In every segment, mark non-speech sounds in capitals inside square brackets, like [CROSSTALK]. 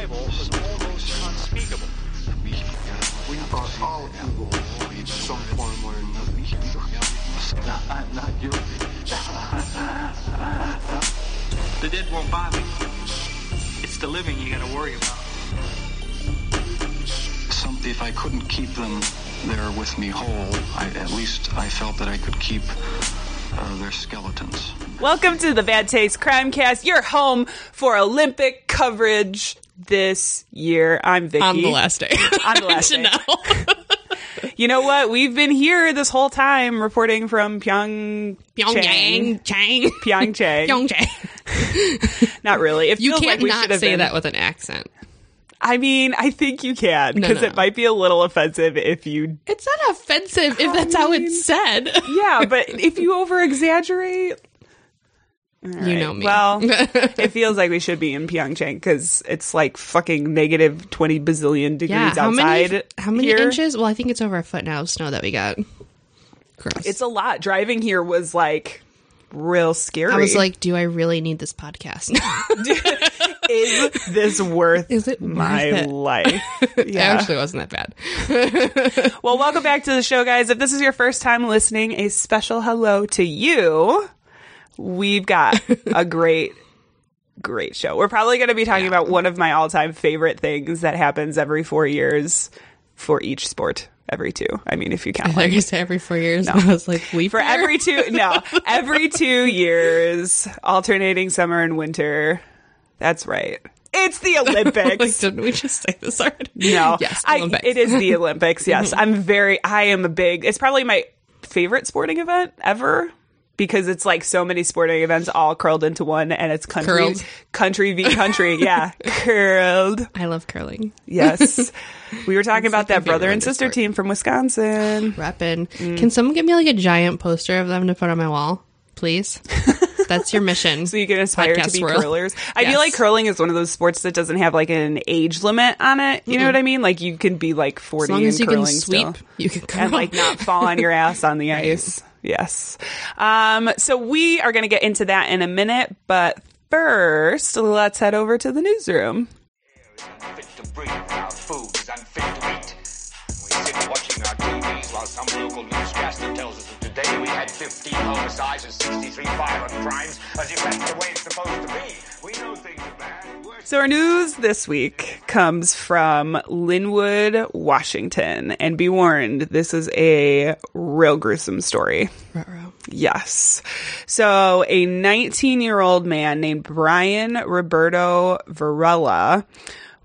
arrival was almost unspeakable. We are all evil in some form or another. I'm not guilty. The dead won't bother you. It's the living you gotta worry about. Some, if I couldn't keep them there with me whole, I, at least I felt that I could keep uh, their skeletons. Welcome to the Bad Taste Crimecast, your home for Olympic coverage this year. I'm Vicky. on the last day. On the last [LAUGHS] day. [LAUGHS] You know what? We've been here this whole time reporting from Pyong Pyongyang, Chang, Pyeongchang. Pyongyang. [LAUGHS] Not really. It You can't like not say been. that with an accent. I mean, I think you can because no. it might be a little offensive if you. It's not offensive if that's how it's said. Yeah, but if you over exaggerate. You know me. Well, [LAUGHS] it feels like we should be in Pyeongchang because it's like fucking negative twenty bazillion degrees yeah. How outside. many? How many here. inches? Well, I think it's over a foot now of snow that we got. Gross. It's a lot. Driving here was like real scary. I was like, do I really need this podcast? [LAUGHS] [LAUGHS] is this worth Is it my worth it? life? It Yeah. actually wasn't that bad. Well, welcome back to the show, guys. If this is your first time listening, a special hello to you. We've got [LAUGHS] a great, great show. We're probably going to be talking about one of my all time favorite things that happens every four years for each sport. Every two. I mean, if you count. I thought Like, you said every four years. No. [LAUGHS] I was like, we for every two, no, [LAUGHS] every two years, alternating summer and winter. That's right. It's the Olympics. like, didn't we just say this already? No, Yes, I, it is the Olympics. Yes, mm-hmm. I'm very. I am a big. It's probably my favorite sporting event ever because it's like so many sporting events all curled into one, and it's country, Curled. country v country. [LAUGHS] Yeah, curled. I love curling. Yes, [LAUGHS] we were talking about like that brother and sister sport. team from Wisconsin. Reppin'. Mm. Can someone get me like a giant poster of them to put on my wall, please? That's your mission. [LAUGHS] So you can aspire to be world. curlers. I Yes. feel like curling is one of those sports that doesn't have like an age limit on it. You know what I mean? Like you can be like 40 As long as and you can curling sweep, still. you can curl. and like not fall on your ass on the ice. Yes. Um, so we are going to get into that in a minute, but first, let's head over to the newsroom. unfit to breathe. Our food is unfit to eat. We sit watching our TVs while some local newscaster tells us that today we had 15 homicides and 63 violent crimes, as if that's the way it's supposed to be. We know things are bad. Worse So our news this week comes from Lynnwood, Washington, and be warned, this is a real gruesome story. Yes. So a 19 year old man named Brian Roberto Varela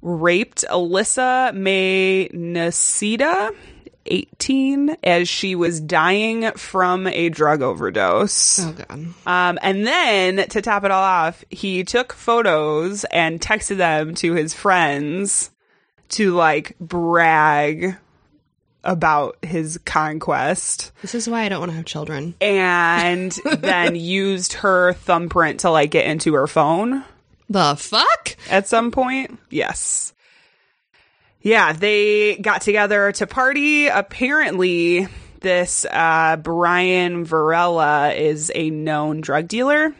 raped Alyssa May Noceda, 18, as she was dying from a drug overdose. Oh god. Um, and then to top it all off, he took photos and texted them to his friends to like brag about his conquest This is why I don't want to have children. and [LAUGHS] then used her thumbprint to like get into her phone The fuck? at some point. Yes. Yeah, they got together to party. Apparently, this uh, Brian Varela is a known drug dealer.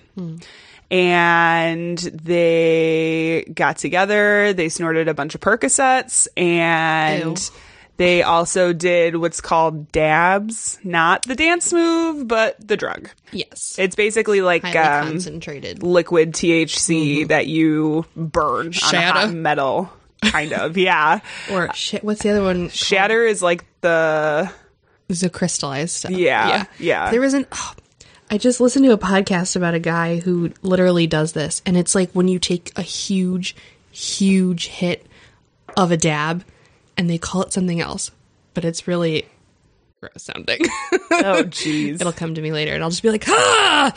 And they got together, they snorted a bunch of Percocets, and Ew. they also did what's called dabs. Not the dance move, but the drug. Yes. It's basically like um, concentrated. liquid THC that you burn on a hot metal. Kind of, yeah. Or shit. What's the other one? Shatter is like the a crystallized stuff. Yeah, yeah. There was an. Oh, I just listened to a podcast about a guy who literally does this, and it's like when you take a huge, huge hit of a dab, and they call it something else, but it's really gross sounding. oh [LAUGHS] jeez, It'll come to me later, and I'll just be like, ah.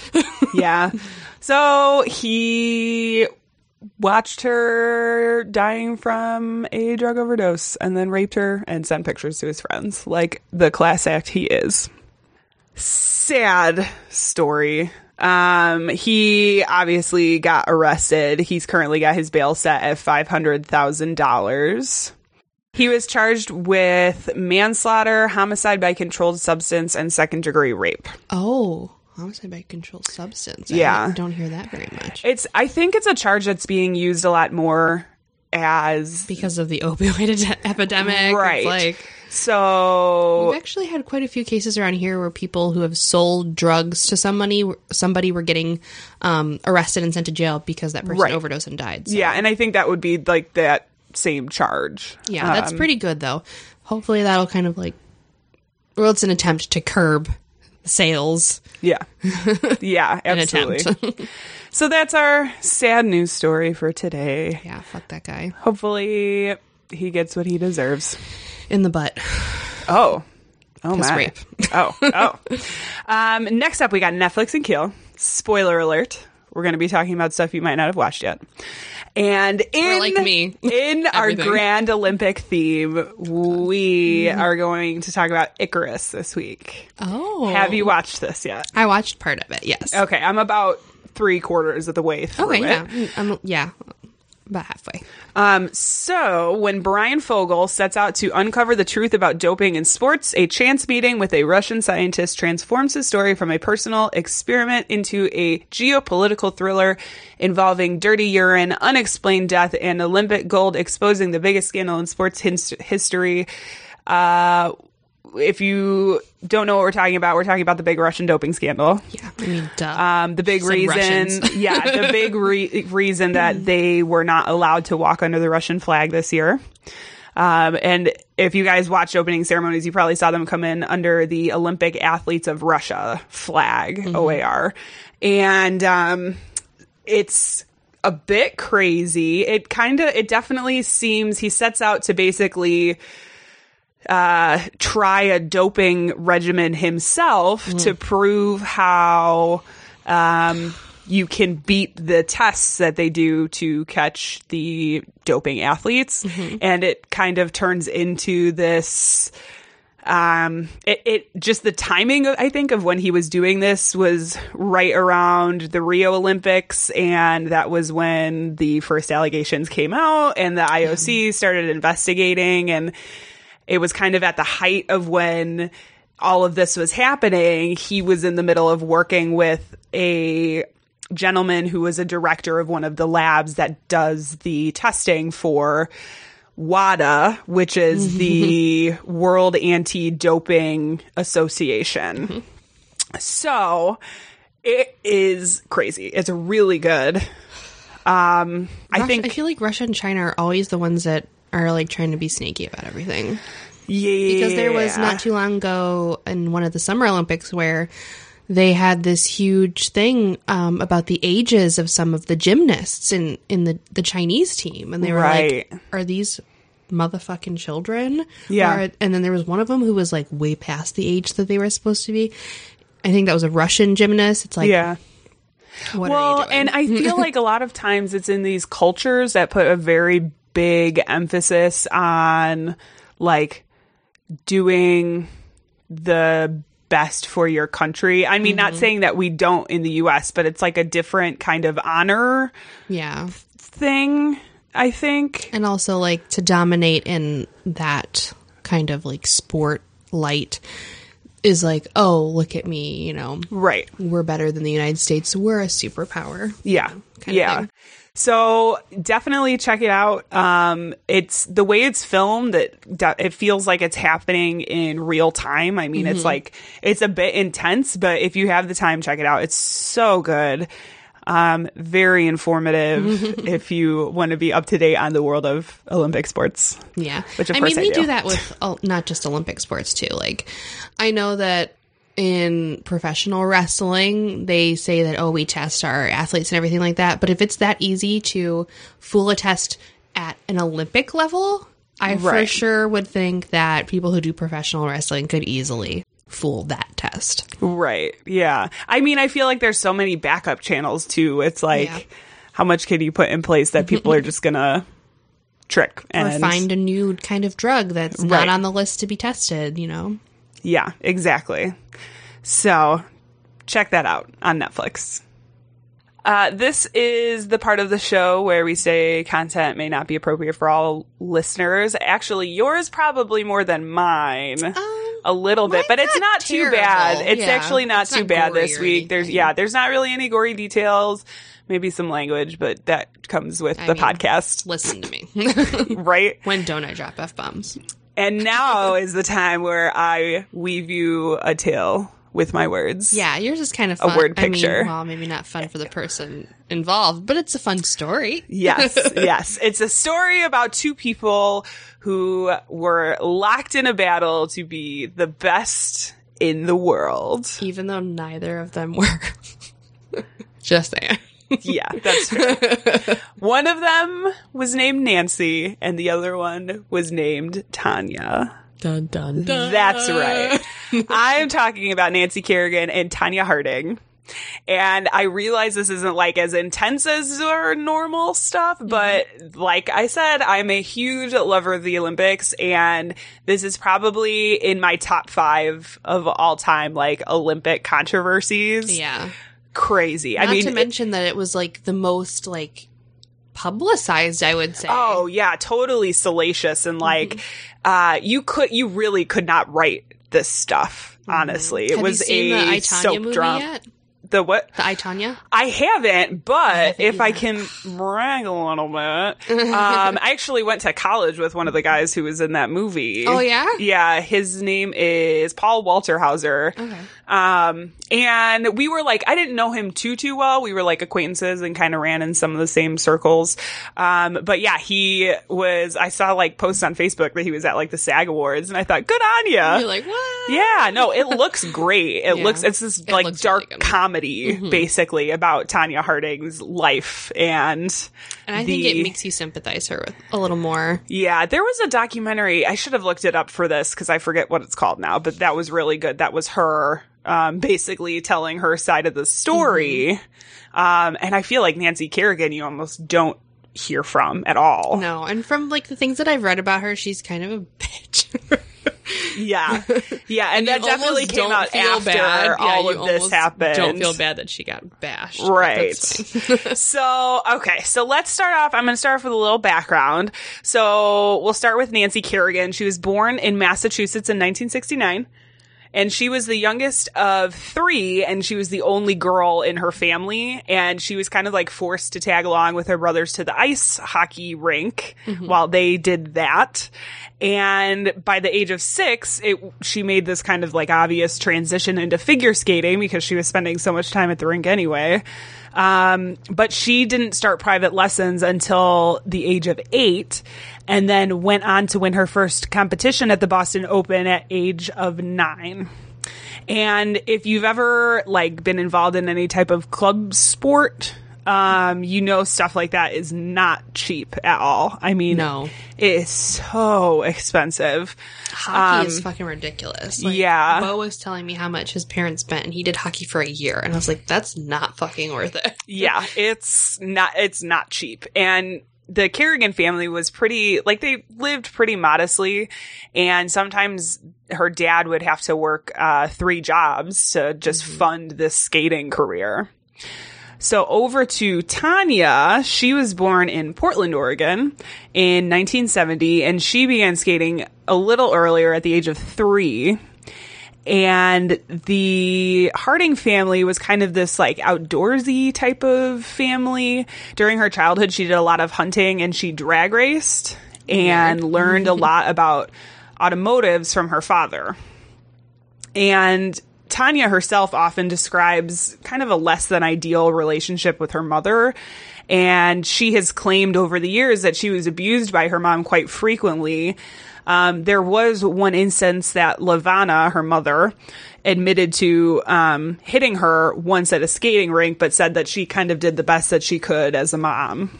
yeah. [LAUGHS] So he watched her dying from a drug overdose and then raped her and sent pictures to his friends, like the class act he is. Sad story. Um, he obviously got arrested. He's currently got his bail set at five hundred thousand dollars. He was charged with manslaughter, homicide by controlled substance, and second degree rape. Oh, homicide by controlled substance. Yeah. I don't hear that very much. It's I think it's a charge that's being used a lot more as because of the [LAUGHS] opioid epidemic. right. It's like so we've actually had quite a few cases around here where people who have sold drugs to somebody somebody were getting um, arrested and sent to jail because that person Right. overdosed and died. So, yeah, and I think that would be like that same charge. yeah, that's Um, pretty good though. Hopefully that'll kind of like well, it's an attempt to curb sales. Yeah. Yeah, [LAUGHS] absolutely. [LAUGHS] so that's our sad news story for today. yeah, fuck that guy Hopefully he gets what he deserves. in the butt. Oh. Oh my. rape. Oh. Oh. [LAUGHS] um, next up we got Netflix and Kill. Spoiler alert. We're going to be talking about stuff you might not have watched yet. And in like me. [LAUGHS] in our grand Olympic theme, we are going to talk about Icarus this week. Oh, Have you watched this yet? I watched part of it. Yes. Okay, I'm about three quarters of the way through Okay. it. Yeah. Mm, I'm, yeah. About halfway. Um, so when Brian Fogel sets out to uncover the truth about doping in sports, a chance meeting with a Russian scientist transforms his story from a personal experiment into a geopolitical thriller involving dirty urine, unexplained death, and Olympic gold exposing the biggest scandal in sports his- history. Uh, if you don't know what we're talking about, we're talking about the big Russian doping scandal. Yeah. I mean, duh. Um, the big Said reason, Russians. [LAUGHS] yeah, the big re- reason that [LAUGHS] they were not allowed to walk under the Russian flag this year. Um, and if you guys watched opening ceremonies, you probably saw them come in under the Olympic Athletes of Russia flag, OAR. And, um, it's a bit crazy. It kind of, it definitely seems he sets out to basically, uh, try a doping regimen himself to prove how um, you can beat the tests that they do to catch the doping athletes. And it kind of turns into this. Um, it, it just the timing, I think, of when he was doing this was right around the Rio Olympics. And that was when the first allegations came out and the IOC started investigating. And it was kind of at the height of when all of this was happening. He was in the middle of working with a gentleman who was a director of one of the labs that does the testing for WADA, which is the World Anti Doping Association. So it is crazy. It's really good. Um, I think I feel like Russia and China are always the ones that are like trying to be sneaky about everything. yeah, Because there was not too long ago in one of the Summer Olympics where they had this huge thing um, about the ages of some of the gymnasts in in the the Chinese team, and they were Right. like, "Are these motherfucking children?" Yeah. Or- and then there was one of them who was like way past the age that they were supposed to be. I think that was a Russian gymnast. It's like, yeah. what well, are you doing? and I feel [LAUGHS] like a lot of times it's in these cultures that put a very big emphasis on like doing the best for your country. I mean, Mm-hmm. not saying that we don't in the US, but it's like a different kind of honor yeah. thing, I think. and also like to dominate in that kind of like sport light is like oh look at me you know Right. we're better than the united states we're a superpower Yeah. kind of yeah. So definitely check it out. Um, it's the way it's filmed. It it feels like it's happening in real time. I mean, Mm-hmm. it's like it's a bit intense, but if you have the time, check it out. It's so good. Um, very informative if you want to be up to date on the world of Olympic sports. yeah Which, i mean I they do. do that with oh, not just olympic sports too like i know that in professional wrestling they say that oh we test our athletes and everything like that but if it's that easy to fool a test at an olympic level i for sure would think that people who do professional wrestling could easily fool that test Right. Yeah. I mean, I feel like there's so many backup channels too. It's like, Yeah. how much can you put in place that people are just gonna trick or and find a new kind of drug that's Right. not on the list to be tested, you know? Yeah, exactly. So check that out on Netflix. Uh, this is the part of the show where we say content may not be appropriate for all listeners. Actually, yours probably more than mine. a little bit, but it's not not too bad. It's Yeah, actually not it's too not bad this week. There's yeah, there's not really any gory details. maybe some language, but that comes with I the mean- podcast, Listen to me. [LAUGHS] right? when don't I drop f bombs? And now is the time where I weave you a tale with my words. Yeah, yours is kind of fun. word I mean, picture. well, maybe not fun for the person involved, but it's a fun story. Yes, [LAUGHS] yes. It's a story about two people who were locked in a battle to be the best in the world. Even though neither of them were. [LAUGHS] Just saying. Yeah, [LAUGHS] that's [LAUGHS] true. one of them was named Nancy, and the other one was named Tonya. Dun dun dun. That's right. [LAUGHS] I'm talking about Nancy Kerrigan and Tonya Harding. And I realize this isn't like as intense as our normal stuff, mm-hmm. but like I said, I'm a huge lover of the Olympics and this is probably in my top five of all time, like Olympic controversies. Yeah. Crazy. Not I mean, to mention that it was like the most like publicized, I would say. Oh yeah, totally salacious and like Mm-hmm. uh you could you really could not write this stuff, honestly. It Mm-hmm. Have was a the soap drum. The what? The I, Tonya? I haven't, but haven't if I can brag a little bit, [LAUGHS] um, I actually went to college with one of the guys who was in that movie. Oh, yeah? Yeah, his name is Paul Walter Hauser. Okay. Um, and we were like, I didn't know him too, too well. We were like acquaintances and kind of ran in some of the same circles. Um, but yeah, he was, I saw like posts on Facebook that he was at like the SAG Awards and I thought, good on ya. You're like, what? Yeah, no, it [LAUGHS] looks great. It Yeah. looks it's this It like dark really good. Mm-hmm. comedy basically about Tonya Harding's life and And I think it makes you sympathize her with a little more. yeah, there was a documentary. I should have looked it up for this because I forget what it's called now, but that was really good. That was her um, basically telling her side of the story. Mm-hmm. Um, and I feel like Nancy Kerrigan, you almost don't hear from at all. No, and from like the things that I've read about her, she's kind of a bitch. [LAUGHS] Yeah, yeah, and, that definitely came don't out feel after bad. Yeah, all you of this happened. Don't feel bad that she got bashed. Right. [LAUGHS] [LAUGHS] so, okay. So let's start off. I'm going to start off with a little background. So we'll start with Nancy Kerrigan. She was born in Massachusetts in 1969. And she was the youngest of three, and she was the only girl in her family. And she was kind of like forced to tag along with her brothers to the ice hockey rink mm-hmm. while they did that. And by the age of six, it, she made this kind of like obvious transition into figure skating because she was spending so much time at the rink anyway. Um, but she didn't start private lessons until the age of eight and then went on to win her first competition at the Boston Open at age of nine. And if you've ever like been involved in any type of club sport, um, you know stuff like that is not cheap at all. I mean, No. it is so expensive. Hockey is fucking ridiculous. Like, Um, yeah. Bo was telling me how much his parents spent, and he did hockey for a year, and I was like, that's not fucking worth it. [LAUGHS] yeah, it's not it's not cheap. And the Kerrigan family was pretty like they lived pretty modestly and sometimes her dad would have to work uh, three jobs to just fund this skating career. So over to Tonya, she was born in Portland, Oregon in 1970 and she began skating a little earlier at the age of 3 and the Harding family was kind of this like outdoorsy type of family. During her childhood, she did a lot of hunting and she drag raced and learned a [LAUGHS] lot about automotives from her father. And Tonya herself often describes kind of a less than ideal relationship with her mother. And she has claimed over the years that she was abused by her mom quite frequently. Um, there was one instance that LaVona, her mother, admitted to um, hitting her once at a skating rink, but said that she kind of did the best that she could as a mom.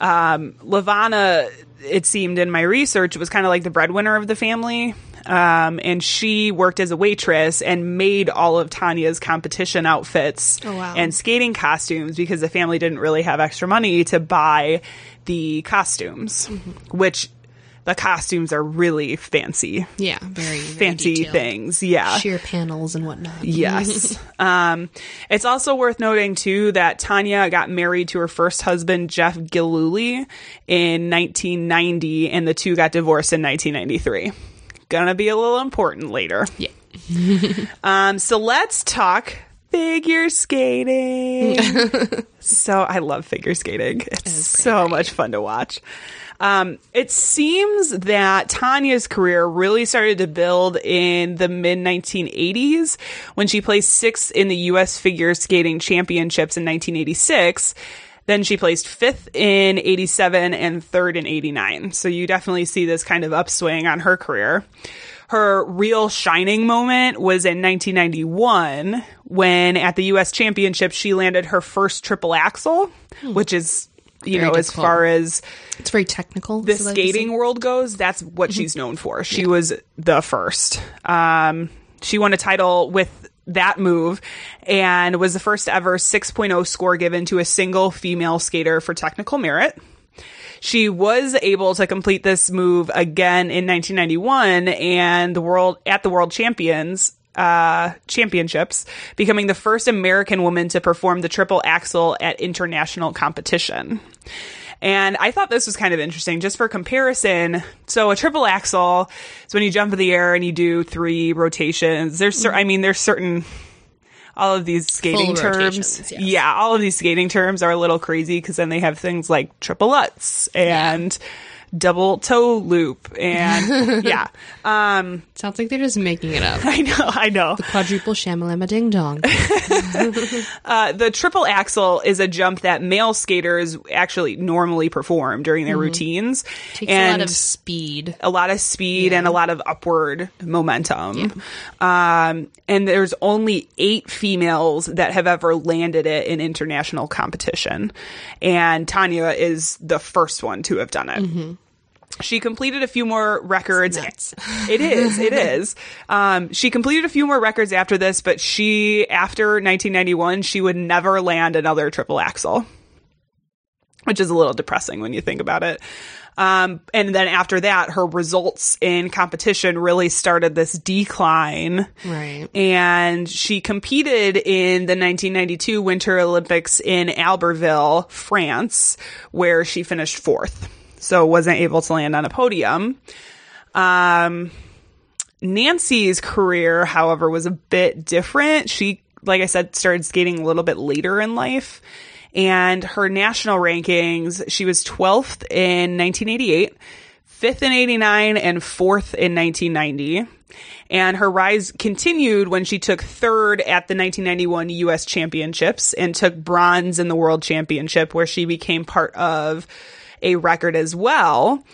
Um, LaVona, it seemed in my research, was kind of like the breadwinner of the family. Um, and she worked as a waitress and made all of Tonya's competition outfits Oh, wow. and skating costumes because the family didn't really have extra money to buy the costumes, Mm-hmm. which the costumes are really fancy, Yeah, very, very fancy detailed. things. Yeah. sheer panels and whatnot. Yes. [LAUGHS] um, it's also worth noting too that Tonya got married to her first husband, Jeff Gillooly, in 1990, and the two got divorced in 1993. Gonna be a little important later. Yeah. [LAUGHS] Um, so let's talk figure skating. [LAUGHS] so I love figure skating. It's so much fun to watch. Um, it seems that Tonya's career really started to build in the mid 1980s when she placed sixth in the U.S. Figure Skating Championships in 1986. Then she placed fifth in 87 and third in 89. So you definitely see this kind of upswing on her career. Her real shining moment was in 1991 when at the US Championship she landed her first triple axel, which is, you Hmm. Very know, as far as It's very technical. the skating world goes, that's what she's known for. She was the first. Um, she won a title with that move and was the first ever 6.0 score given to a single female skater for technical merit. She was able to complete this move again in 1991 and the world at the World Champions uh, championships, becoming the first American woman to perform the triple axel at international competition. And I thought this was kind of interesting just for comparison. So a triple axel is when you jump in the air and you do three rotations. There's, cer- I mean, there's certain, all of these skating Full terms. yes. Yeah, all of these skating terms are a little crazy because then they have things like triple lutz and double toe loop and [LAUGHS] yeah. Um, Sounds like they're just making it up. [LAUGHS] I know, I know. The quadruple shamalama ding dong. [LAUGHS] Uh, the triple axel is a jump that male skaters actually normally perform during their routines. Mm-hmm. Takes and a lot of speed. a lot of speed and a lot of upward momentum. Um, and there's only eight females that have ever landed it in international competition. And Tonya is the first one to have done it. She completed a few more records. It is. It [LAUGHS] is. Um, she completed a few more records after this, but she, after 1991, she would never land another triple axel, which is a little depressing when you think about it. Um, and then after that, her results in competition really started this decline. Right. And she competed in the 1992 Winter Olympics in Albertville, France, where she finished fourth. So wasn't able to land on a podium. Um, Nancy's career, however, was a bit different. She, like I said, started skating a little bit later in life. And her national rankings, she was 12th in 1988, 5th in 89, and 4th in 1990. And her rise continued when she took third at the 1991 US Championships and took bronze in the World Championship, where she became part of a record as well.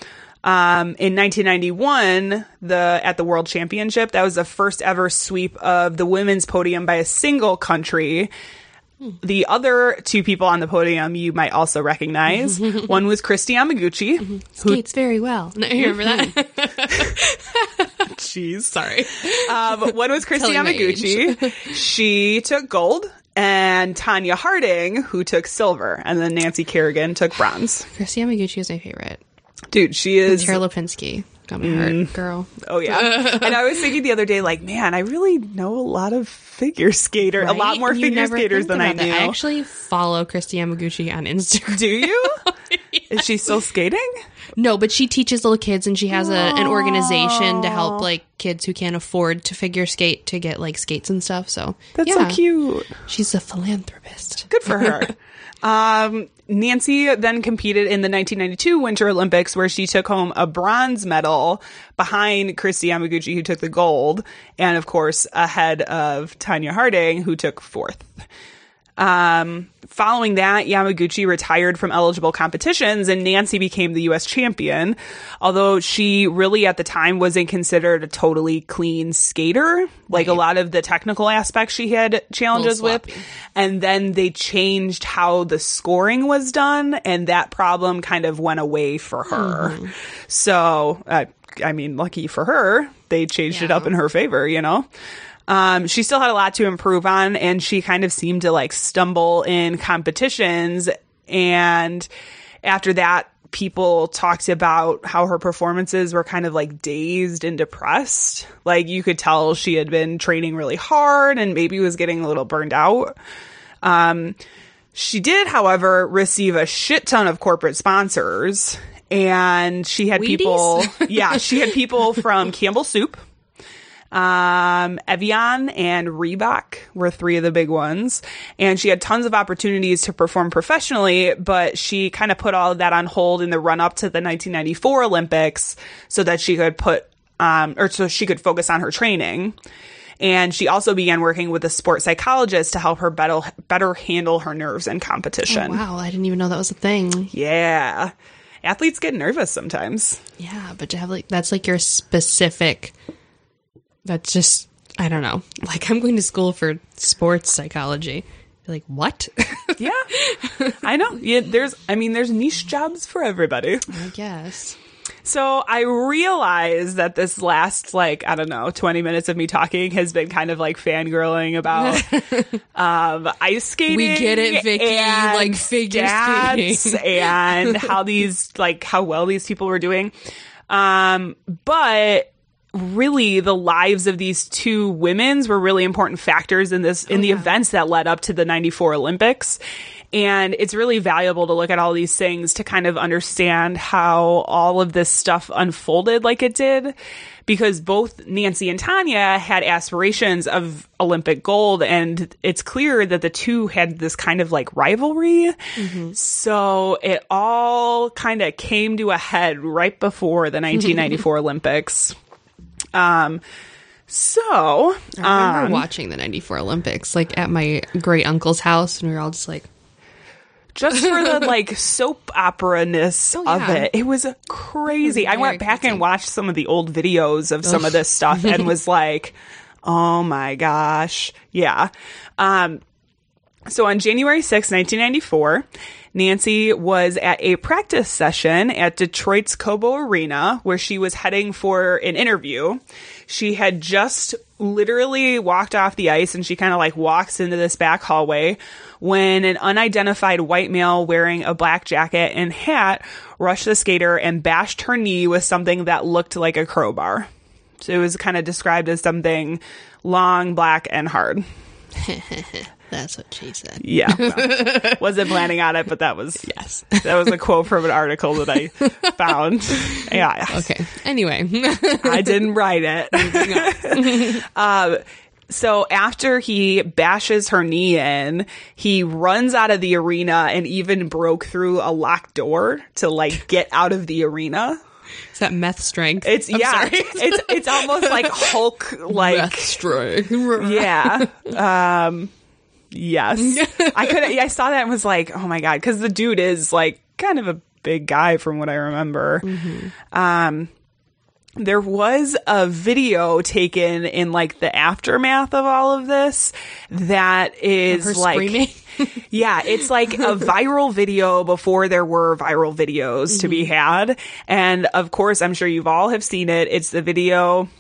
Um, in 1991, the at the World Championship, that was the first ever sweep of the women's podium by a single country. The other two people on the podium you might also recognize. [LAUGHS] One was Kristi Yamaguchi. Skates very well. No, [LAUGHS] you remember that? [LAUGHS] Jeez, sorry. Um, one was Kristi Telling my Yamaguchi. she took gold, and Tonya Harding, who took silver, and then Nancy Kerrigan took bronze. Kristi Yamaguchi is my favorite. Dude, she is. Tara Lipinski. Got my Mm. heart, girl. Oh yeah, [LAUGHS] and I was thinking the other day, like, man, I really know a lot of figure skater, a lot more You figure skaters than I knew. that. I actually follow Kristi Yamaguchi on Instagram. Do you? [LAUGHS] Is she still skating? No, but she teaches little kids and she has a, an organization to help like kids who can't afford to figure skate to get like skates and stuff. So That's yeah, so cute. She's a philanthropist. Good for her. [LAUGHS] um, Nancy then competed in the 1992 Winter Olympics, where she took home a bronze medal behind Kristi Yamaguchi, who took the gold, and of course ahead of Tonya Harding, who took fourth. Um, following that, Yamaguchi retired from eligible competitions and Nancy became the US champion. Although she really at the time wasn't considered a totally clean skater. Like a lot of the technical aspects she had challenges with. And then they changed how the scoring was done and that problem kind of went away for her. So, uh, I mean, lucky for her, they changed it up in her favor, you know? Um, she still had a lot to improve on and she kind of seemed to like stumble in competitions. And after that, people talked about how her performances were kind of like dazed and depressed. Like you could tell she had been training really hard and maybe was getting a little burned out. Um, she did, however, receive a shit ton of corporate sponsors and she had Wheaties? people, yeah, she had people from Campbell Soup Um, Evian and Reebok were three of the big ones. And she had tons of opportunities to perform professionally, but she kind of put all of that on hold in the run up to the 1994 Olympics so that she could put, um, or so she could focus on her training. And she also began working with a sports psychologist to help her better, better handle her nerves in competition. Wow, I didn't even know that was a thing. Yeah. Athletes get nervous sometimes. Yeah, but to have like that's like your specific. That's just I don't know. [LAUGHS] Like I'm going to school for sports psychology. You're like what? [LAUGHS] Yeah. I know. Yeah, there's I mean there's niche jobs for everybody. I guess. So I realize that this last like I don't know 20 minutes of me talking has been kind of like fangirling about [LAUGHS] um ice skating. We get it, Vicky, like figure skating. and how these like how well these people were doing. Um but really the lives of these two women's were really important factors in this in the events that led up to the 94 Olympics. And it's really valuable to look at all these things to kind of understand how all of this stuff unfolded like it did. Because both Nancy and Tonya had aspirations of Olympic gold, and it's clear that the two had this kind of like rivalry. Mm-hmm. So it all kind of came to a head right before the [LAUGHS] 1994 Olympics. Um, so, I remember um, watching the '94 Olympics, like at my great uncle's house, and we were all just like, just for the [LAUGHS] like soap opera ness Oh, of yeah. it, it was crazy. I went back crazy. and watched some of the old videos of some of this stuff and was [LAUGHS] like, oh my gosh. Yeah. Um, so on January 6, 1994, Nancy was at a practice session at Detroit's Cobo Arena where she was heading for an interview. She had just literally walked off the ice and she kind of like walks into this back hallway when an unidentified white male wearing a black jacket and hat rushed the skater and bashed her knee with something that looked like a crowbar. So it was kind of described as something long, black, and hard. [LAUGHS] "That's what she said." Yeah. well, [LAUGHS] wasn't planning on it, but that was Yes. that was a quote from an article that I [LAUGHS] found. Yeah. Okay. Anyway, I didn't write it. [LAUGHS] um, so after he bashes her knee in, he runs out of the arena and even broke through a locked door to like get out of the arena. is that meth strength? It's I'm yeah, sorry. it's it's almost like Hulk like meth strength. yeah. Um, yes. I could. I saw that and was like, oh my god, because the dude is like kind of a big guy from what I remember. Um, there was a video taken in like the aftermath of all of this that is her like. screaming? [LAUGHS] Yeah, it's like a viral video before there were viral videos to be had. And of course, I'm sure you've all have seen it. It's the video.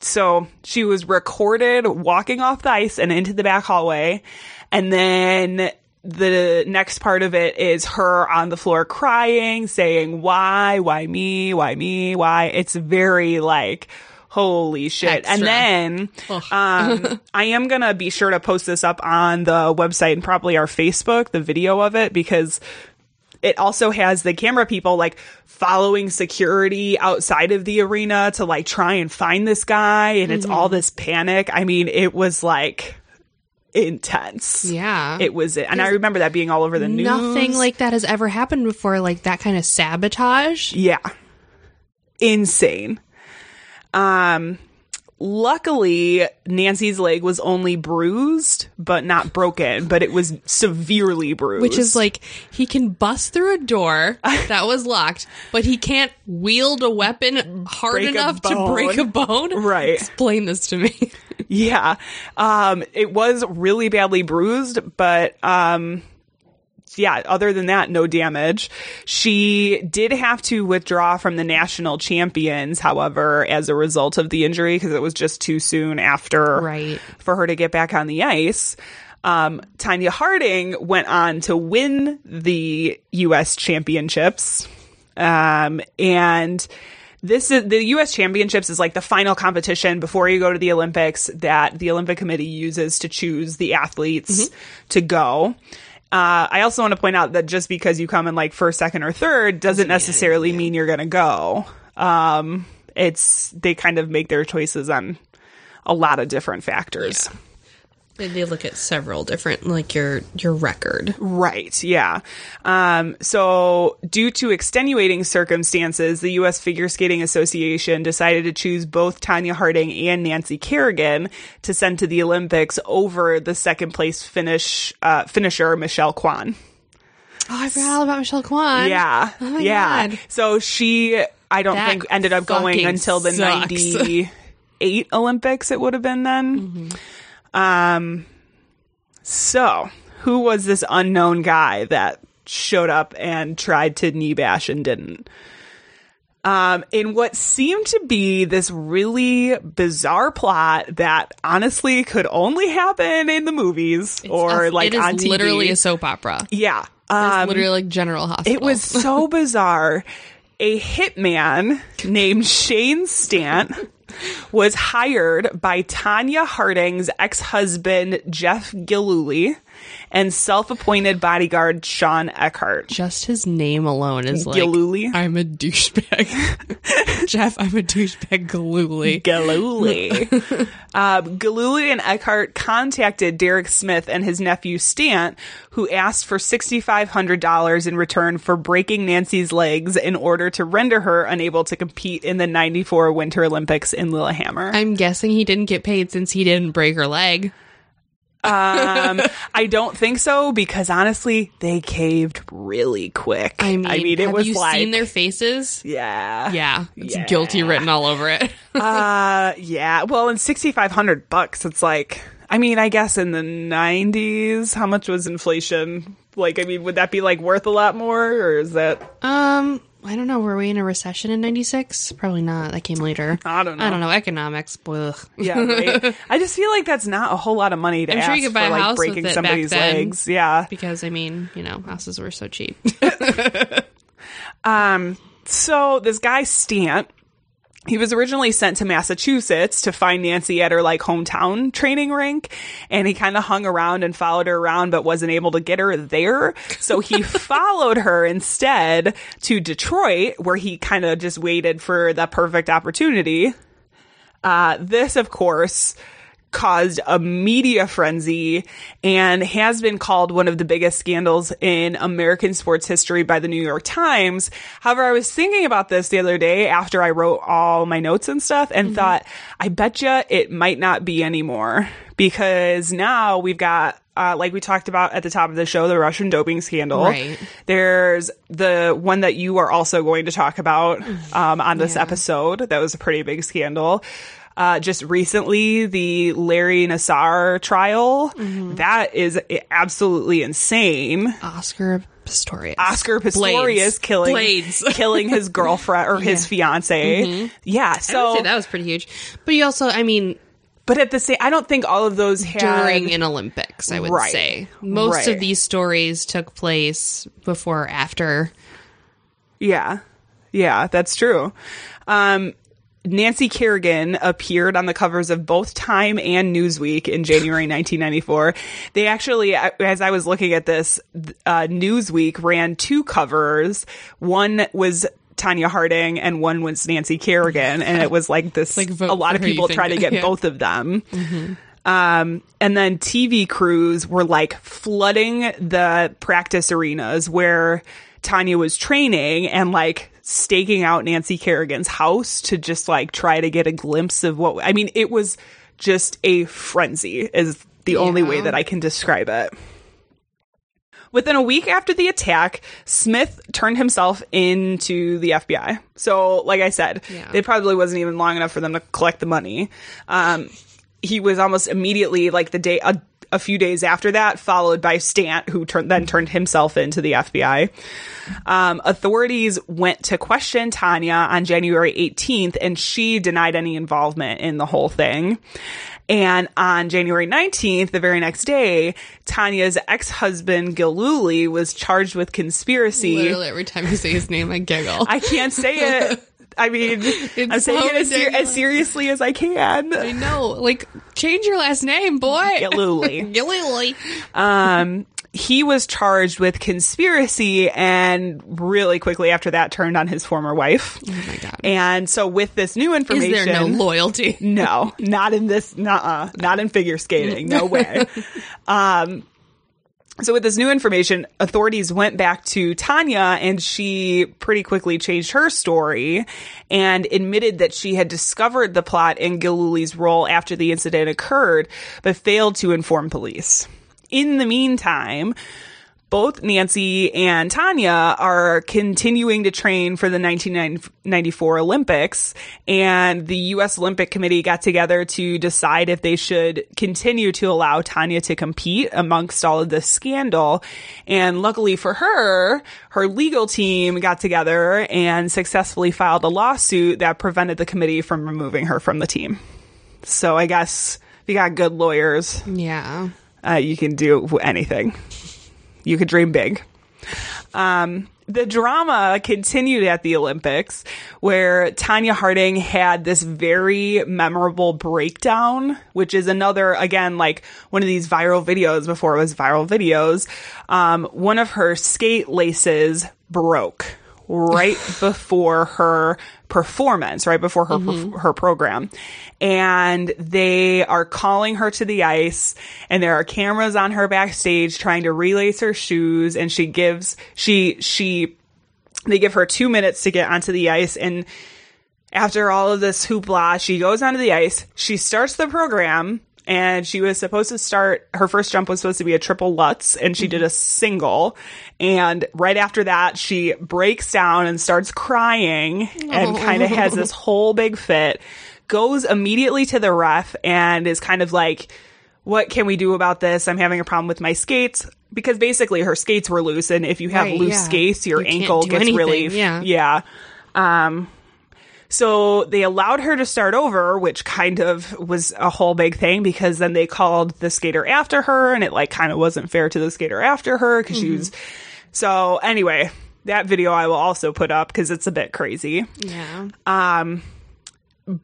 So she was recorded walking off the ice and into the back hallway. And then the next part of it is her on the floor crying, saying, why, why me, why me, why? It's very like, holy shit. Extra. And then, um, [LAUGHS] I am going to be sure to post this up on the website and probably our Facebook, the video of it, because it also has the camera people like following security outside of the arena to like try and find this guy. And it's all this panic. I mean, it was like intense. Yeah. It was, and I remember that being all over the news. Nothing like that has ever happened before. Like that kind of sabotage. Yeah. Insane. Um luckily Nancy's leg was only bruised but not broken, but it was severely bruised. Which is like he can bust through a door [LAUGHS] that was locked, but he can't wield a weapon hard Break enough to break a bone. Right. Explain this to me. [LAUGHS] yeah. Um it was really badly bruised, but um yeah, other than that, no damage. She did have to withdraw from the national champions, however, as a result of the injury because it was just too soon after Right. for her to get back on the ice. Um, Tonya Harding went on to win the U.S. championships. Um, and this is the U.S. championships is like the final competition before you go to the Olympics that the Olympic Committee uses to choose the athletes to go. Uh, I also want to point out that just because you come in like first, second, or third doesn't necessarily mean you're going to go. Um, it's they kind of make their choices on a lot of different factors. They, they look at several different, like your your record. Right, yeah. Um, so, due to extenuating circumstances, the U.S. Figure Skating Association decided to choose both Tonya Harding and Nancy Kerrigan to send to the Olympics over the second place finish uh, finisher Michelle Kwan. Oh, I forgot all about Michelle Kwan. Yeah, Oh my yeah. God. So she, I don't That think, ended up going until the sucks. [LAUGHS] '98 Olympics. It would have been then. Mm-hmm. Um, so who was this unknown guy that showed up and tried to knee bash and didn't? Um, in what seemed to be this really bizarre plot that honestly could only happen in the movies or It's- like it is on TV. literally a soap opera. yeah. Um, literally like General Hospital. it was so [LAUGHS] bizarre. A hitman named Shane Stant [LAUGHS] was hired by Tonya Harding's ex husband, Jeff Gillooly, and self appointed bodyguard Shawn Eckardt. just his name alone is like? I'm a douchebag. [LAUGHS] Jeff, I'm a douchebag Gillooly. Gillooly. [LAUGHS] uh, Gillooly and Eckardt contacted Derek Smith and his nephew Stant, who asked for $6,500 in return for breaking Nancy's legs in order to render her unable to compete in the 94 Winter Olympics in Lillehammer. I'm guessing he didn't get paid since he didn't break her leg. Um, I don't think so because honestly, they caved really quick. I mean, it have was you like, seen their faces? yeah, Yeah, it's Yeah. guilty written all over it. [LAUGHS] Uh, yeah. Well, in 6,500 bucks, it's like, I mean, I guess in the 90s, how much was inflation? Like, I mean, would that be like worth a lot more or is that, um, I don't know. Were we in a recession in '96? Probably not. That came later. I don't know. I don't know. Economics. Ugh. yeah, right? [LAUGHS] I just feel like that's not a whole lot of money to I'm ask sure you could buy for a like house with breaking back somebody's then. legs. Yeah. Because I mean, you know, houses were so cheap. [LAUGHS] um. So this guy Stant, he was originally sent to Massachusetts to find Nancy at her like hometown training rink, and he kind of hung around and followed her around, but wasn't able to get her there. So he [LAUGHS] followed her instead to Detroit, where he kind of just waited for the perfect opportunity. Uh, this, of course, caused a media frenzy and has been called one of the biggest scandals in American sports history by the New York Times. However, I was thinking about this the other day after I wrote all my notes and stuff and thought, I bet you it might not be anymore because now we've got uh, like we talked about at the top of the show, the Russian doping scandal. Right. There's the one that you are also going to talk about um, on this Yeah. episode. That was a pretty big scandal. Uh, just recently, the Larry Nassar trial. That is absolutely insane. Oscar Pistorius. Oscar Pistorius Blades. killing Blades. [LAUGHS] killing his girlfriend or his fiance. Yeah. I would So, that was pretty huge. But you also, I mean, but at the same, I don't think all of those had during an Olympics, I would Right. say. Most Right. of these stories took place before or after. Yeah. Yeah, that's true. Um, Nancy Kerrigan appeared on the covers of both Time and Newsweek in January [LAUGHS] 1994. They actually, as I was looking at this, uh, Newsweek ran two covers. One was Tonya Harding and one was Nancy Kerrigan. And it was [LAUGHS] like this, Like, a lot of people try to get [LAUGHS] yeah. both of them. Um, and then TV crews were like flooding the practice arenas where Tonya was training and like staking out Nancy Kerrigan's house to just like try to get a glimpse of what I mean, it was just a frenzy is the only way that I can describe it. Within a week after the attack, Smith turned himself into the FBI. So, like I said, Yeah. it probably wasn't even long enough for them to collect the money. Um, he was almost immediately, like the day, a, a few days after that, followed by Stant, who turned then turned himself into the FBI. Um, authorities went to question Tonya on January 18th, and she denied any involvement in the whole thing. And on January 19th, the very next day, Tonya's ex-husband Gillooly was charged with conspiracy. Literally every time you say his name, I giggle. I can't say it. [LAUGHS] I mean, [LAUGHS] I'm saying so it as, ser- as seriously as I can. I know. Like, change your last name, boy. [LAUGHS] Gillooly. Gillooly. [LAUGHS] Um, he was charged with conspiracy and really quickly after that turned on his former wife. Oh my god. And so with this new Is information, there no loyalty? no, not in this, nuh not in figure skating. No way. um, so with this new information, authorities went back to Tonya and she pretty quickly changed her story and admitted that she had discovered the plot and Gillooly's role after the incident occurred, but failed to inform police. In the meantime, both Nancy and Tonya are continuing to train for the 1994 Olympics, and the U.S. Olympic Committee got together to decide if they should continue to allow Tonya to compete amongst all of this scandal. And luckily for her, her legal team got together and successfully filed a lawsuit that prevented the committee from removing her from the team. So I guess if you got good lawyers, Yeah. uh, you can do anything. You could dream big. Um, the drama continued at the Olympics, where Tonya Harding had this very memorable breakdown, which is another, again, like one of these viral videos before it was viral videos. Um, one of her skate laces broke right [LAUGHS] before her performance, right before her mm-hmm. her program. And they are calling her to the ice and there are cameras on her backstage trying to relace her shoes and she gives she she they give her 2 minutes to get onto the ice and after all of this hoopla, she goes onto the ice. She starts the program and she was supposed to start her first jump was supposed to be a triple lutz and she did a single. And right after that she breaks down and starts crying and kind of has this [LAUGHS] whole big fit goes immediately to the ref and is kind of like what can we do about this? I'm having a problem with my skates. Because basically her skates were loose and if you have Right, loose yeah. skates your You ankle gets really anything, yeah. yeah. Um so they allowed her to start over, which kind of was a whole big thing because then they called the skater after her and it like kind of wasn't fair to the skater after her because she was. So anyway, that video I will also put up because it's a bit crazy. Yeah. Um,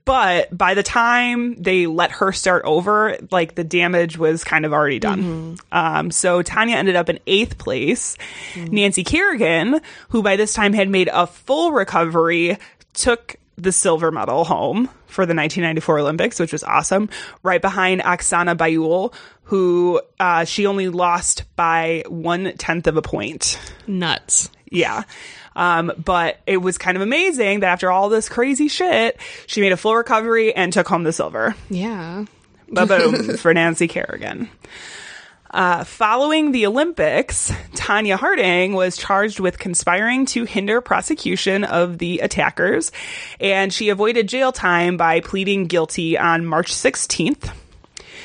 But by the time they let her start over, like the damage was kind of already done. Um, so Tonya ended up in eighth place. Nancy Kerrigan, who by this time had made a full recovery, took the silver medal home for the 1994 Olympics, which was awesome. Right behind Oksana Baiul, who uh, she only lost by one tenth of a point. Nuts. Yeah. Um, but it was kind of amazing that after all this crazy shit, she made a full recovery and took home the silver. Yeah. Ba-boom [LAUGHS] for Nancy Kerrigan. Uh, following the Olympics, [LAUGHS] Tonya Harding was charged with conspiring to hinder prosecution of the attackers, and she avoided jail time by pleading guilty on March 16th.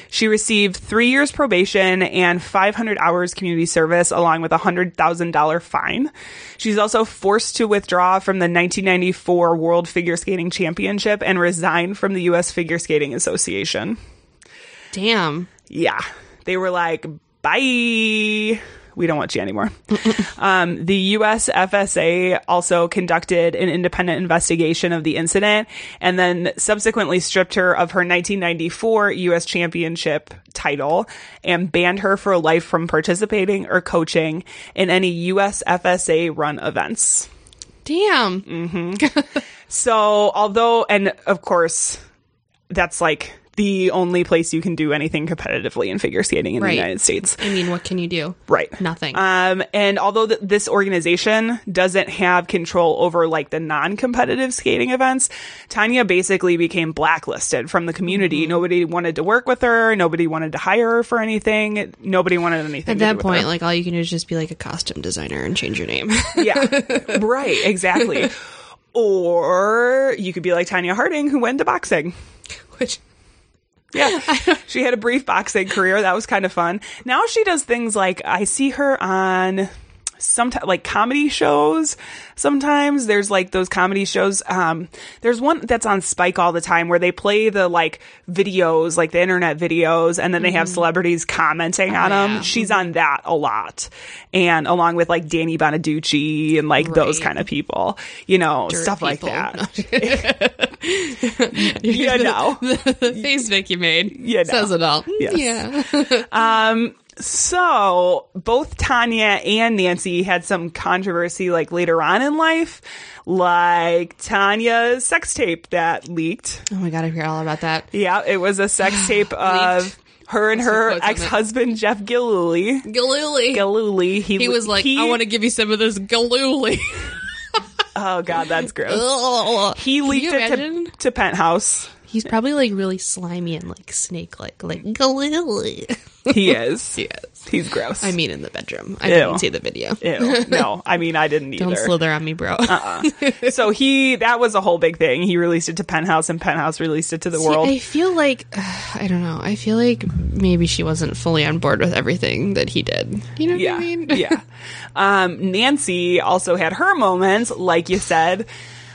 She received three years probation and 500 hours community service, along with a $100,000 fine. She's also forced to withdraw from the 1994 World Figure Skating Championship and resign from the U.S. Figure Skating Association. Damn. Yeah. They were like, bye. We don't want you anymore. [LAUGHS] um, the US FSA also conducted an independent investigation of the incident and then subsequently stripped her of her 1994 US championship title and banned her for life from participating or coaching in any US FSA run events. Damn. [LAUGHS] So, although, and of course, that's like the only place you can do anything competitively in figure skating in Right. the United States. I mean, what can you do? Right. Nothing. Um, and although th- this organization doesn't have control over like the non-competitive skating events, Tonya basically became blacklisted from the community. Mm-hmm. Nobody wanted to work with her. Nobody wanted to hire her for anything. Nobody wanted anything. At to do that point, like all you can do is just be like a costume designer and change your name. yeah, [LAUGHS] right, exactly. [LAUGHS] Or you could be like Tonya Harding, who went to boxing. Which Yeah. [LAUGHS] she had a brief boxing career. That was kind of fun. Now she does things like I see her on sometimes like comedy shows. Sometimes there's like those comedy shows. Um, there's one that's on Spike all the time where they play the like videos, like the internet videos, and then they have celebrities commenting on them. yeah. She's on that a lot. And along with like Danny Bonaduce and like those kind of people, you know, Dirt stuff like that. [LAUGHS] [LAUGHS] [LAUGHS] you know. [LAUGHS] the face Vic you made You know. says it all. Yes. Yeah. [LAUGHS] Um, so both Tonya and Nancy had some controversy like later on in life, like Tonya's sex tape that leaked. Oh my god, I hear all about that. Yeah, it was a sex [GASPS] tape of her and her quotes on it. ex-husband Jeff Gillooly. Galooly. Gillooly. He, He was like, I want to give you some of this galooly. Oh god, that's gross. He leaked it to, to Penthouse. He's probably like really slimy and like snake like like galooly. He [LAUGHS] is. he is. He's gross. I mean in the bedroom. I Ew. didn't see the video. Ew. No, [LAUGHS] I mean I didn't either. Don't slither on me, bro. Uh-uh. [LAUGHS] So he that was a whole big thing. He released it to Penthouse, and Penthouse released it to the See, world. I feel like [SIGHS] I don't know. I feel like maybe she wasn't fully on board with everything that he did. You know what yeah, I mean? yeah. Um, Nancy also had her moments, like you said.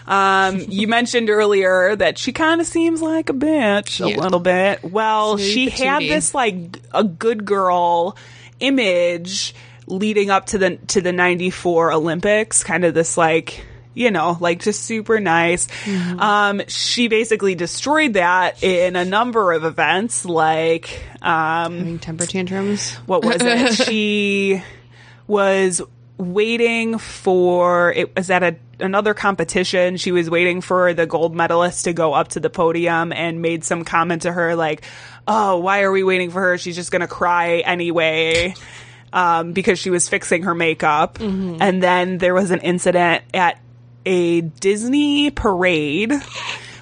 Um, you mentioned earlier that she kind of seems like a bitch a Yeah. little bit. Well, she had this like a good girl image leading up to the to the 94 Olympics, kind of this like you know, like just super nice. Mm-hmm. Um, she basically destroyed that in a number of events, like um, Having temper tantrums. what was it? [LAUGHS] she was waiting for it was at a another competition. She was waiting for the gold medalist to go up to the podium and made some comment to her like, "Oh, why are we waiting for her? She's just going to cry anyway." Um, because she was fixing her makeup. And then there was an incident at a Disney parade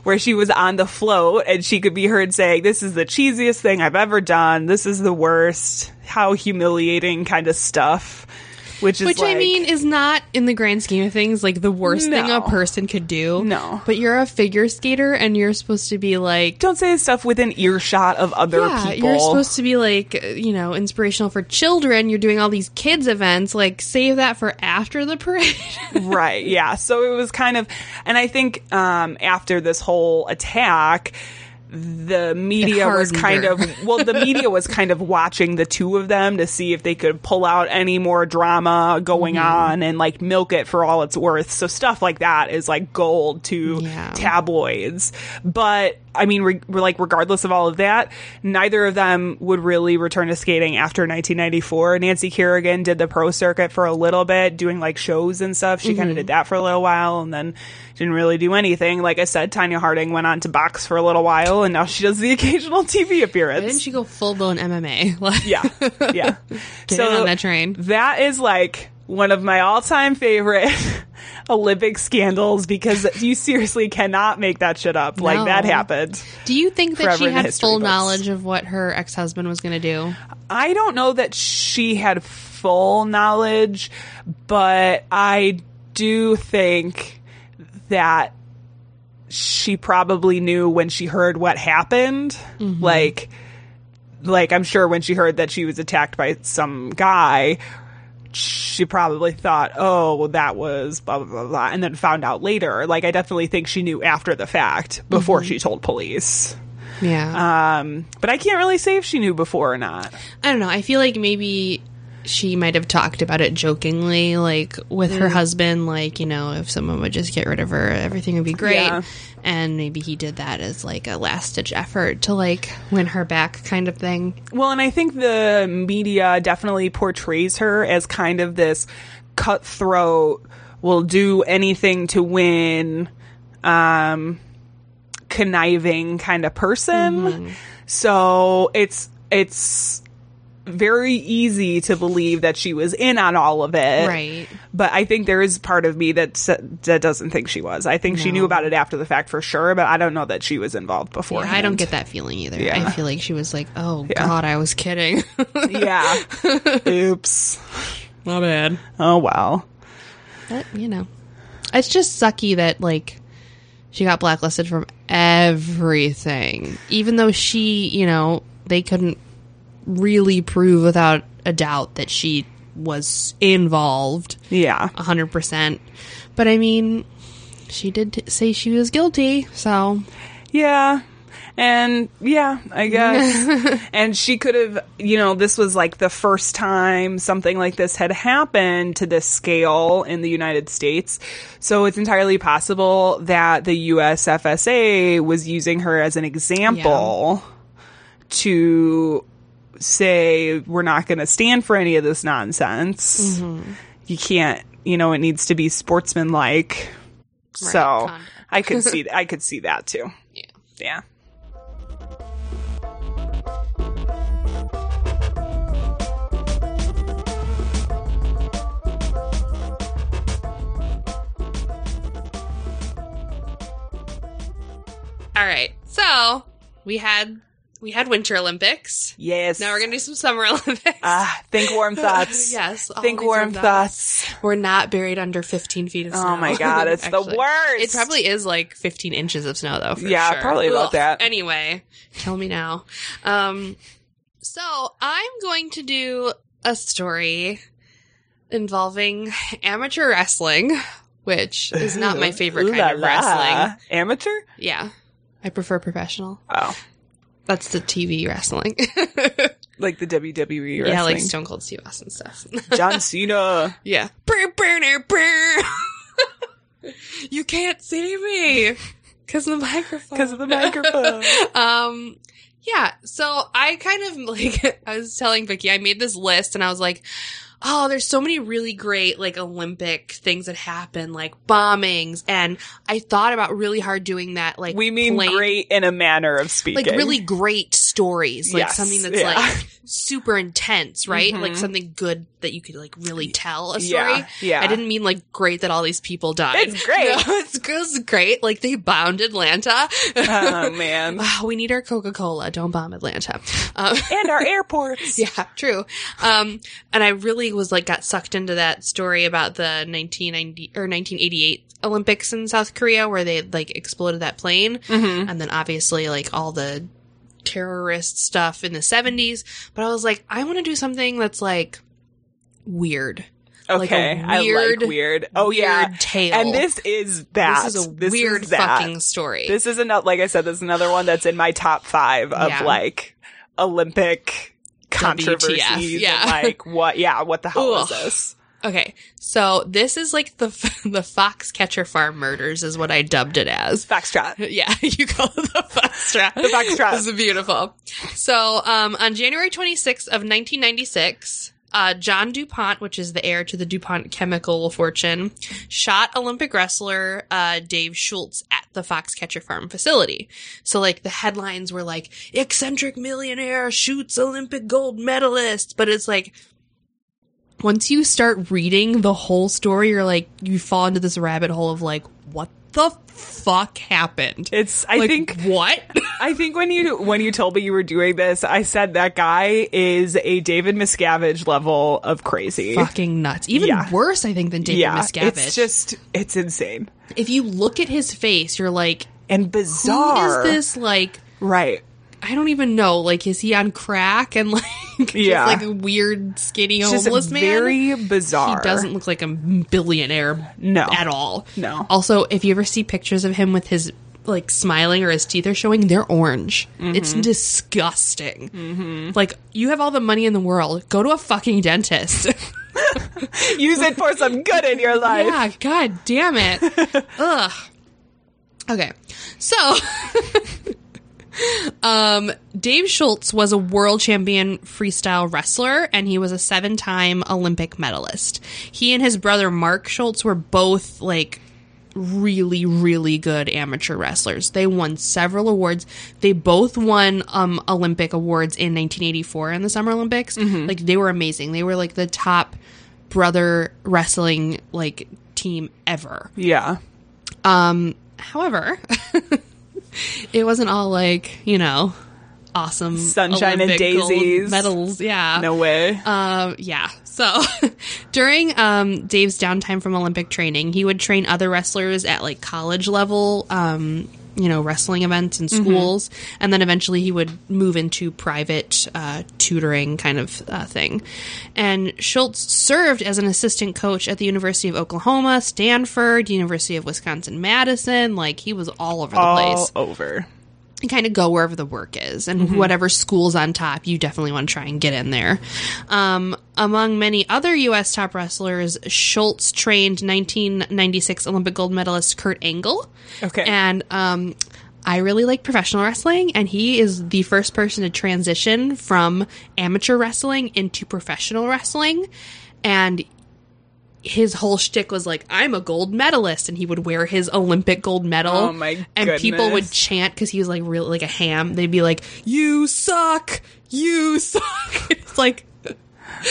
where she was on the float and she could be heard saying, This is the cheesiest thing I've ever done. This is the worst. How humiliating kind of stuff. Which is Which I mean is not in the grand scheme of things like the worst thing a person could do. No. But you're a figure skater and you're supposed to be like don't say stuff within earshot of other yeah, people. you're supposed to be like, you know, inspirational for children. You're doing all these kids events. Like, save that for after the parade. [LAUGHS] right yeah so it was kind of and i think um after this whole attack the media was kind her. of well the media was [LAUGHS] kind of watching the two of them to see if they could pull out any more drama going Mm-hmm. on and like milk it for all it's worth so stuff like that is like gold to Yeah. tabloids but i mean re- like regardless of all of that neither of them would really return to skating after 1994 nancy kerrigan did the pro circuit for a little bit doing like shows and stuff she Mm-hmm. kind of did that for a little while and then didn't really do anything like i said tonya harding went on to box for a little while and now she does the [LAUGHS] occasional tv appearance Didn't she go full blown MMA? [LAUGHS] Like, yeah yeah [LAUGHS] Get in on that train. that is like one of my all-time favorite olympic scandals because you seriously cannot make that shit up like that happened Do you think that she had full books. knowledge of what her ex husband was going to do? I don't know that she had full knowledge, but I do think that she probably knew when she heard what happened. Like, like I'm sure when she heard that she was attacked by some guy, she probably thought, "Oh, well, that was blah blah blah,", blah and then found out later. Like, I definitely think she knew after the fact before she told police. Yeah. Um, but I can't really say if she knew before or not. I don't know. I feel like maybe she might have talked about it jokingly, like with Mm. her husband, like, you know, if someone would just get rid of her, everything would be great. Yeah. And maybe he did that as like a last ditch effort to like win her back kind of thing. Well, and I think the media definitely portrays her as kind of this cutthroat, will do anything to win, um, conniving kind of person. So it's it's very easy to believe that she was in on all of it. Right. But I think there is part of me that that doesn't think she was. I think she knew about it after the fact for sure, but I don't know that she was involved before. Yeah, I don't get that feeling either. Yeah. I feel like she was like, oh, Yeah. God, I was kidding. [LAUGHS] Yeah. Oops. Not bad. Oh wow. But, you know, it's just sucky that, like, she got blacklisted from everything. Even though she, you know, they couldn't really prove without a doubt that she was involved Yeah. 100%. But I mean, she did t- say she was guilty, so Yeah. And yeah, I guess. [LAUGHS] and she could have, you know, this was like the first time something like this had happened to this scale in the United States. So it's entirely possible that the USFSA was using her as an example to say we're not going to stand for any of this nonsense. Mm-hmm. You can't, you know, it needs to be sportsmanlike. so conduct. I could [LAUGHS] see I could see that too. Yeah. Yeah. All right. So we had we had Winter Olympics. Yes. Now we're gonna do some Summer [LAUGHS] Olympics. Ah, think warm [LAUGHS] thoughts. yes. Think warm warm thoughts. We're not buried under 15 feet of snow. Oh my God, it's [LAUGHS] the worst. It probably is like 15 inches of snow though. For Yeah, sure. probably about that. Anyway, kill me now. Um, so I'm going to do a story involving amateur wrestling, which is not my favorite kind la of la. wrestling. Amateur? Yeah, I prefer professional. Oh, That's the TV wrestling. [LAUGHS] like the WWE wrestling. yeah, like Stone Cold Steve Austin stuff. [LAUGHS] John Cena. Yeah. [LAUGHS] You can't see me because of the microphone. Because of the microphone. um, yeah. So I kind of like I was telling Vicky, I made this list and I was like, oh, there's so many really great like Olympic things that happen, like bombings, and I thought about really hard doing that. Like we mean plain- great in a manner of speaking. like really great stories, like Yes, something that's yeah. like super intense, right? Like Mhm. something good that you could like really tell a story. Yeah, yeah. I didn't mean like great that all these people died. It's [LAUGHS] great. No, it's, it's great. Like they bombed Atlanta. Oh, [LAUGHS] man. We need our Coca Cola. Don't bomb Atlanta. Um, and our [LAUGHS] airports. yeah, true. Um, and I really was like got sucked into that story about the 1990 or 1988 Olympics in South Korea where they like exploded that plane, Mm-hmm. and then obviously like all the terrorist stuff in the 70s. But I was like, I want to do something that's like weird. Like Okay, I weird- like weird. Oh yeah, weird tale. and this is that. This is a This weird that. fucking story. This is another, like I said, this is another one that's in my top five of Yeah. like Olympic controversies. WTF, yeah. like what? Yeah, what the hell Ugh. is this? Okay, so this is like the [LAUGHS] the Foxcatcher Farm murders is what I dubbed it as. Foxtrot. [LAUGHS] Yeah, [LAUGHS] you call it the foxtrot. The foxtrot. This is beautiful. So, um, on January 26th of 1996, uh, John DuPont, which is the heir to the DuPont chemical fortune, shot Olympic wrestler, uh, Dave Schultz at the Foxcatcher Farm facility. So, like, the headlines were like, eccentric millionaire shoots Olympic gold medalist, but it's like, once you start reading the whole story, you're like, you fall into this rabbit hole of like, the fuck happened? It's. I like, think. what? [LAUGHS] I think when you when you told me you were doing this, I said that guy is a David Miscavige level of crazy. Fucking nuts. Even Yeah. worse, I think, than David yeah, Miscavige. it's just it's insane if you look at his face, you're like, and bizarre. is this? Like, Right. I don't even know. Like, is he on crack and [LAUGHS] like, Yeah. just like a weird, skinny It's homeless just man? very bizarre. He doesn't look like a billionaire No. at all. No. Also, if you ever see pictures of him with his like smiling or his teeth are showing, they're orange. It's Mm-hmm. disgusting. Like you have all the money in the world, go to a fucking dentist. [LAUGHS] use it for some good in your life. yeah, god damn it. [LAUGHS] Ugh. Okay. So Um, Dave Schultz was a world champion freestyle wrestler and he was a seven time Olympic medalist. He and his brother Mark Schultz were both like really, really good amateur wrestlers. They won several awards. They both won um, Olympic awards in 1984 in the Summer Olympics. Like they were amazing. They were like the top brother wrestling like team ever. Yeah. Um, however, [LAUGHS] [LAUGHS] it wasn't all like you know awesome Sunshine and Olympic gold daisies. medals. Yeah, No way. um, yeah. So [LAUGHS] during um, Dave's downtime from Olympic training, he would train other wrestlers at like college level, um, you know, wrestling events and schools, and then eventually he would move into private uh, tutoring kind of uh, thing. And Schultz served as an assistant coach at the University of Oklahoma, Stanford, University of Wisconsin Madison. Like he was all over the place. All place over. And kind of go wherever the work is and whatever school's on top you definitely want to try and get in there um, among many other us top wrestlers schultz trained 1996 olympic gold medalist kurt angle Okay. and um, I really like professional wrestling, and he is the first person to transition from amateur wrestling into professional wrestling. And his whole shtick was like, I'm a gold medalist, and he would wear his Olympic gold medal. Oh, my And people would chant because he was like really like a ham. They'd be like, "You suck, you [LAUGHS] suck." it's like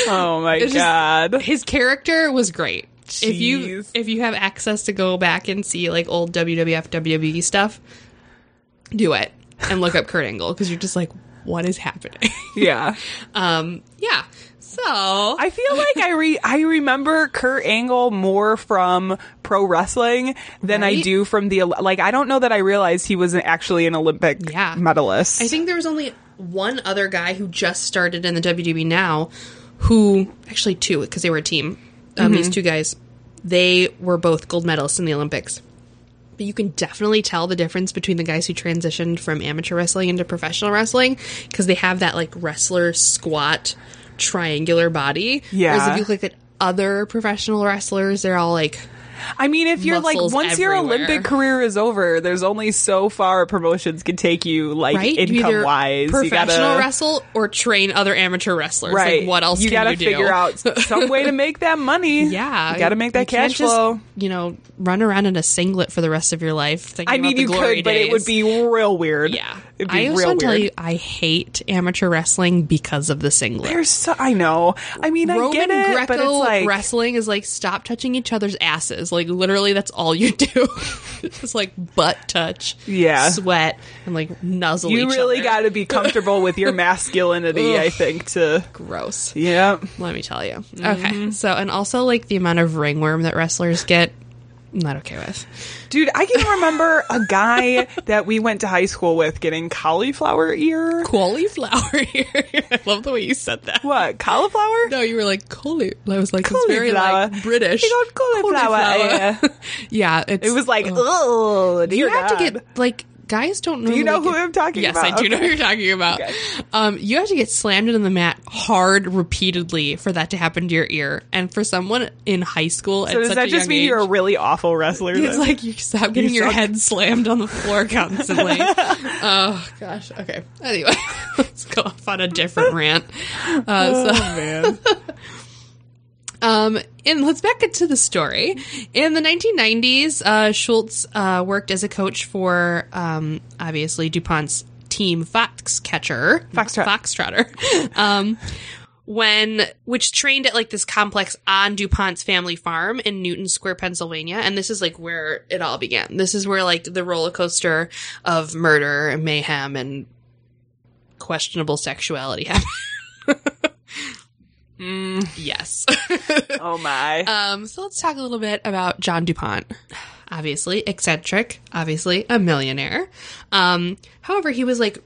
Oh my It's just- god. his character was great. If you if you have access to go back and see like old WWF WWE stuff, do it and look up Kurt Angle because you're just like, what is happening? [LAUGHS] yeah. um, yeah. So I feel like I re- I remember Kurt Angle more from pro wrestling than I do from the like. I don't know that I realized he was actually an Olympic Yeah. medalist. I think there was only one other guy who just started in the WWE now, who actually two because they were a team. Um, These two guys, they were both gold medalists in the Olympics. But you can definitely tell the difference between the guys who transitioned from amateur wrestling into professional wrestling because they have that like wrestler squat triangular body. Yeah. Whereas if you look at other professional wrestlers, they're all like I mean, if you're like once your. Olympic career is over, there's only so far promotions can take you, like right income either wise. professional you gotta, wrestle or train other amateur wrestlers. right? Like, what else you gotta you do? figure out [LAUGHS] some way to make that money. Yeah, you gotta make that cash just, flow. You know, run around in a singlet for the rest of your life. I mean, you could, but it would be real weird. Yeah, it'd be I also real want to weird. tell you, I hate amateur wrestling because of the singlet. There's so I know. I mean, I Roman get it, Greco but it's like wrestling is like stop touching each other's asses. Like literally, that's all you do. [LAUGHS] it's like butt touch, Yeah. sweat, and like nuzzle. you really got to be comfortable with your [LAUGHS] masculinity. I think to gross. yeah. Let me tell you. Mm-hmm. Okay, so and also like the amount of ringworm that wrestlers get, not okay with. Dude, I can remember a guy [LAUGHS] that we went to high school with getting cauliflower ear. Cauliflower [LAUGHS] ear. I love the way you said that. What cauliflower? No, you were like cauli. I was like, it's very Cauliflower. like British. He got cauliflower ear. [LAUGHS] yeah, it's, It was like, oh, you have God. to get like guys don't. Do you know who get- I'm talking yes, about? Yes, I do know who you're talking about. Okay. Um, you have to get slammed into the mat hard repeatedly for that to happen to your ear, and for someone in high school, So does that just mean you're a really awful wrestler? It's then? like you stop getting your suck. head slammed on the floor constantly. [LAUGHS] oh gosh. Okay. Anyway, [LAUGHS] let's go off on a different rant. Uh, so, oh man. [LAUGHS] um, and let's back into the story. In the 1990s, uh, Schultz uh, worked as a coach for um, obviously DuPont's team Foxcatcher, Foxtrot. Foxtrotter. [LAUGHS] um, when which trained at like this complex on DuPont's family farm in Newtown Square, Pennsylvania, and this is like where it all began. This is where like the roller coaster of murder and mayhem and questionable sexuality [LAUGHS] happened. Yes. [LAUGHS] Oh my. Um, so let's talk a little bit about John DuPont. Obviously, eccentric, obviously, a millionaire. Um, however, he was like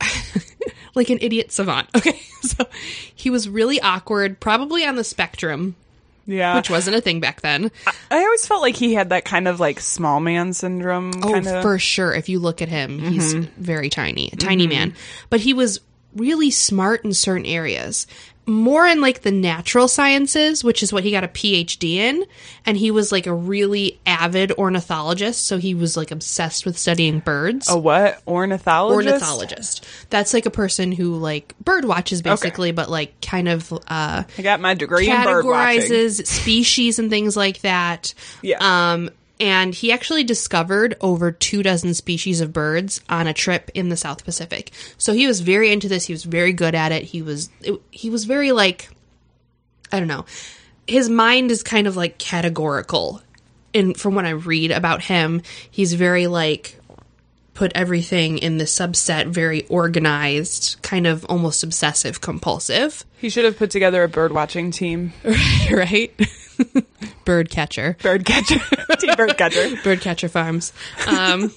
[LAUGHS] like an idiot savant. [LAUGHS] Okay. So he was really awkward, probably on the spectrum, yeah. which wasn't a thing back then. I always felt like he had that kind of like small man syndrome. Oh, kind of. for sure. If you look at him, he's very tiny, a tiny man. But he was really smart in certain areas. More in like the natural sciences, which is what he got a PhD in. And he was like a really avid ornithologist. So he was like obsessed with studying birds. A what? Ornithologist? Ornithologist. That's like a person who like bird watches basically, but like kind of uh I got my degree in bird watching. categorizes species and things like that. Yeah. Um, and he actually discovered over two dozen species of birds on a trip in the South Pacific. So he was very into this. He was very good at it. He was it, he was very like I don't know. His mind is kind of like categorical. And from what I read about him, he's very like put everything in the subset, very organized, kind of almost obsessive compulsive. He should have put together a bird watching team. [LAUGHS] right? [LAUGHS] Bird catcher. Bird catcher. [LAUGHS] team bird catcher. Bird catcher farms. Um,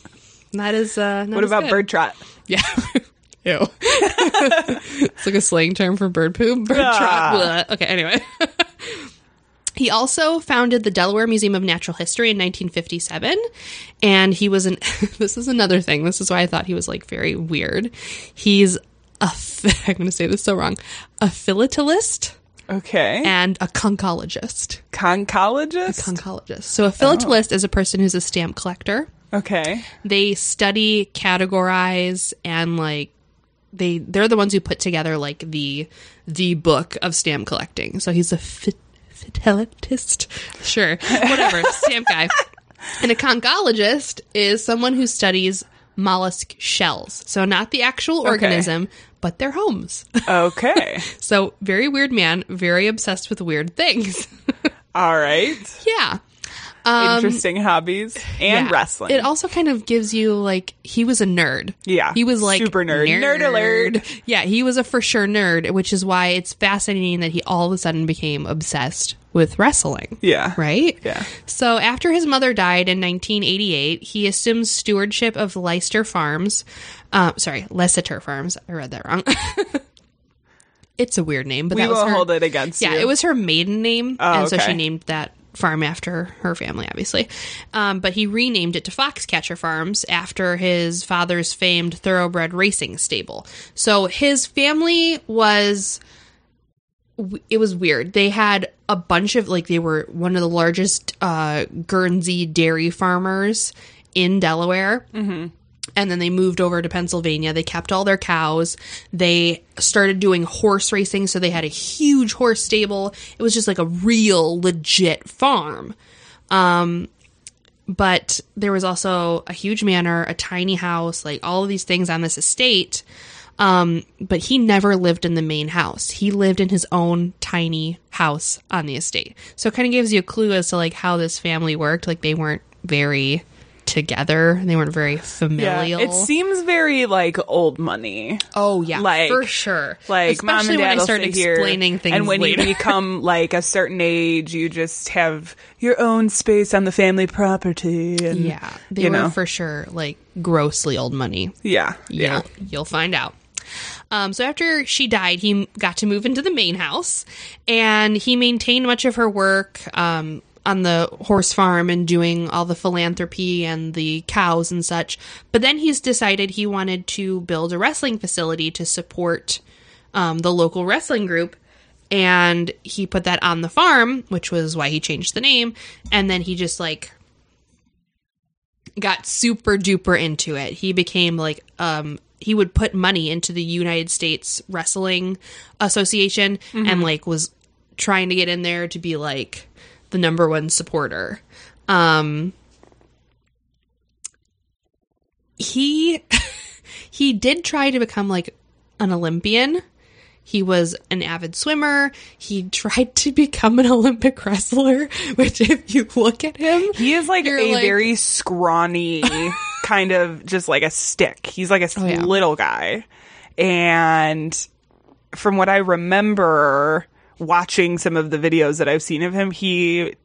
that is. Uh, not What about good. bird trot? Yeah. [LAUGHS] Ew. it's like a slang term for bird poop. Bird Ah. trot. Bleh. Okay, anyway. he also founded the Delaware Museum of Natural History in 1957. And he was an. this is another thing. This is why I thought he was like very weird. He's a. I'm going to say this so wrong. A philatelist Okay. and a conchologist. Conchologist? Conchologist. So a philatelist oh. is a person who's a stamp collector. Okay. They study, categorize, and like they they're the ones who put together like the the book of stamp collecting. So he's a fit, philatelist, sure, whatever, [LAUGHS] stamp guy. And a conchologist is someone who studies mollusk shells. So not the actual organism, but their homes. Okay. [LAUGHS] So very weird man, very obsessed with weird things. [LAUGHS] All right. yeah. Um, Interesting hobbies and yeah. wrestling. It also kind of gives you like he was a nerd. Yeah. He was like Super nerd. Nerd alert. Yeah, he was a for sure nerd, which is why it's fascinating that he all of a sudden became obsessed with wrestling. yeah. Right? Yeah. So after his mother died in 1988, he assumes stewardship of Liseter Farms. Um, sorry, Liseter Farms. I read that wrong. [LAUGHS] it's a weird name, but We that was will her, hold it against yeah, you. it was her maiden name, Oh, and so she named that farm after her family, obviously. Um, but he renamed it to Foxcatcher Farms after his father's famed thoroughbred racing stable. So his family was. It was weird. They had a bunch of like they were one of the largest uh, Guernsey dairy farmers in Delaware. Mm-hmm. And then they moved over to Pennsylvania. They kept all their cows. They started doing horse racing, so they had a huge horse stable. It was just like a real legit farm. Um, but there was also a huge manor, a tiny house, like all of these things on this estate. Um, but he never lived in the main house. He lived in his own tiny house on the estate. So it kind of gives you a clue as to like how this family worked. Like they weren't very together. They weren't very Yeah. familial. It seems very like old money. oh yeah, like- for sure. Like mom especially when I start sit here, explaining things and when later. you become [LAUGHS] like a certain age, you just have your own space on the family property. And, yeah, they you were know, for sure like grossly old money. yeah, yeah. You'll, you'll find out. Um, so after she died, he got to move into the main house, and he maintained much of her work um, on the horse farm and doing all the philanthropy and the cows and such. But then he's decided he wanted to build a wrestling facility to support um, the local wrestling group. And he put that on the farm, which was why he changed the name. And then he just like got super duper into it. He became like um he would put money into the United States Wrestling Association and like was trying to get in there to be like the number one supporter. Um he [LAUGHS] he did try to become like an Olympian. He was an avid swimmer. He [LAUGHS] tried to become an Olympic wrestler, [LAUGHS] which if you look at him, He is like a like- very scrawny, kind of just like a stick. He's like a Oh, yeah. little guy. And from what I remember watching some of the videos that I've seen of him, he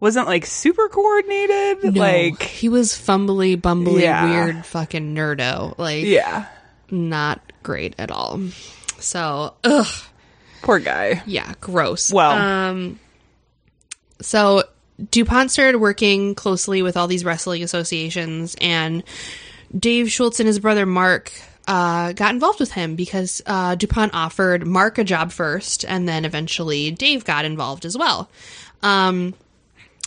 wasn't like super coordinated. No, Like, he was fumbly, bumbly, Yeah. weird, fucking nerdo. Like, yeah, not great at all. So, ugh, poor guy. yeah, gross. Well- um, so DuPont started working closely with all these wrestling associations, and Dave Schultz and his brother Mark uh, got involved with him because uh, DuPont offered Mark a job first, and then eventually Dave got involved as well. Um,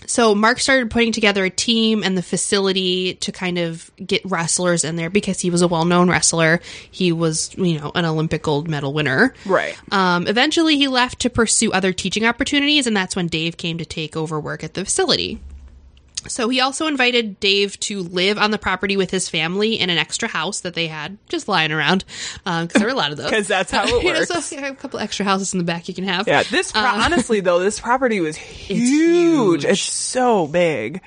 so Mark started putting together a team and the facility to kind of get wrestlers in there because he was a well-known wrestler. He was, you know, an Olympic gold medal winner. Right. Um, eventually, he left to pursue other teaching opportunities, and that's when Dave came to take over work at the facility. So he also invited Dave to live on the property with his family in an extra house that they had just lying around because there were a lot of those. Because that's how [LAUGHS] it You know, works. so, yeah, a couple extra houses in the back you can have. Yeah, this pro- Uh, honestly though, this property was [LAUGHS] huge. huge. It's so big.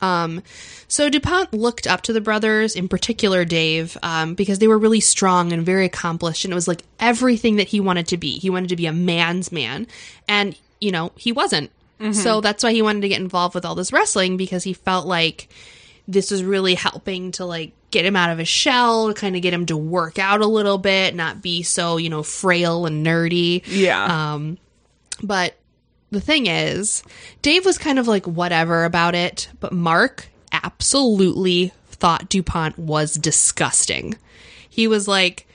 Um, so DuPont looked up to the brothers, in particular Dave, um, because they were really strong and very accomplished, and it was like everything that he wanted to be. He wanted to be a man's man, and you know he wasn't. So that's why he wanted to get involved with all this wrestling because he felt like this was really helping to like get him out of his shell, kind of get him to work out a little bit, not be so you know frail and nerdy. Yeah. Um, but the thing is, Dave was kind of like whatever about it, but Mark absolutely thought DuPont was disgusting. He was like,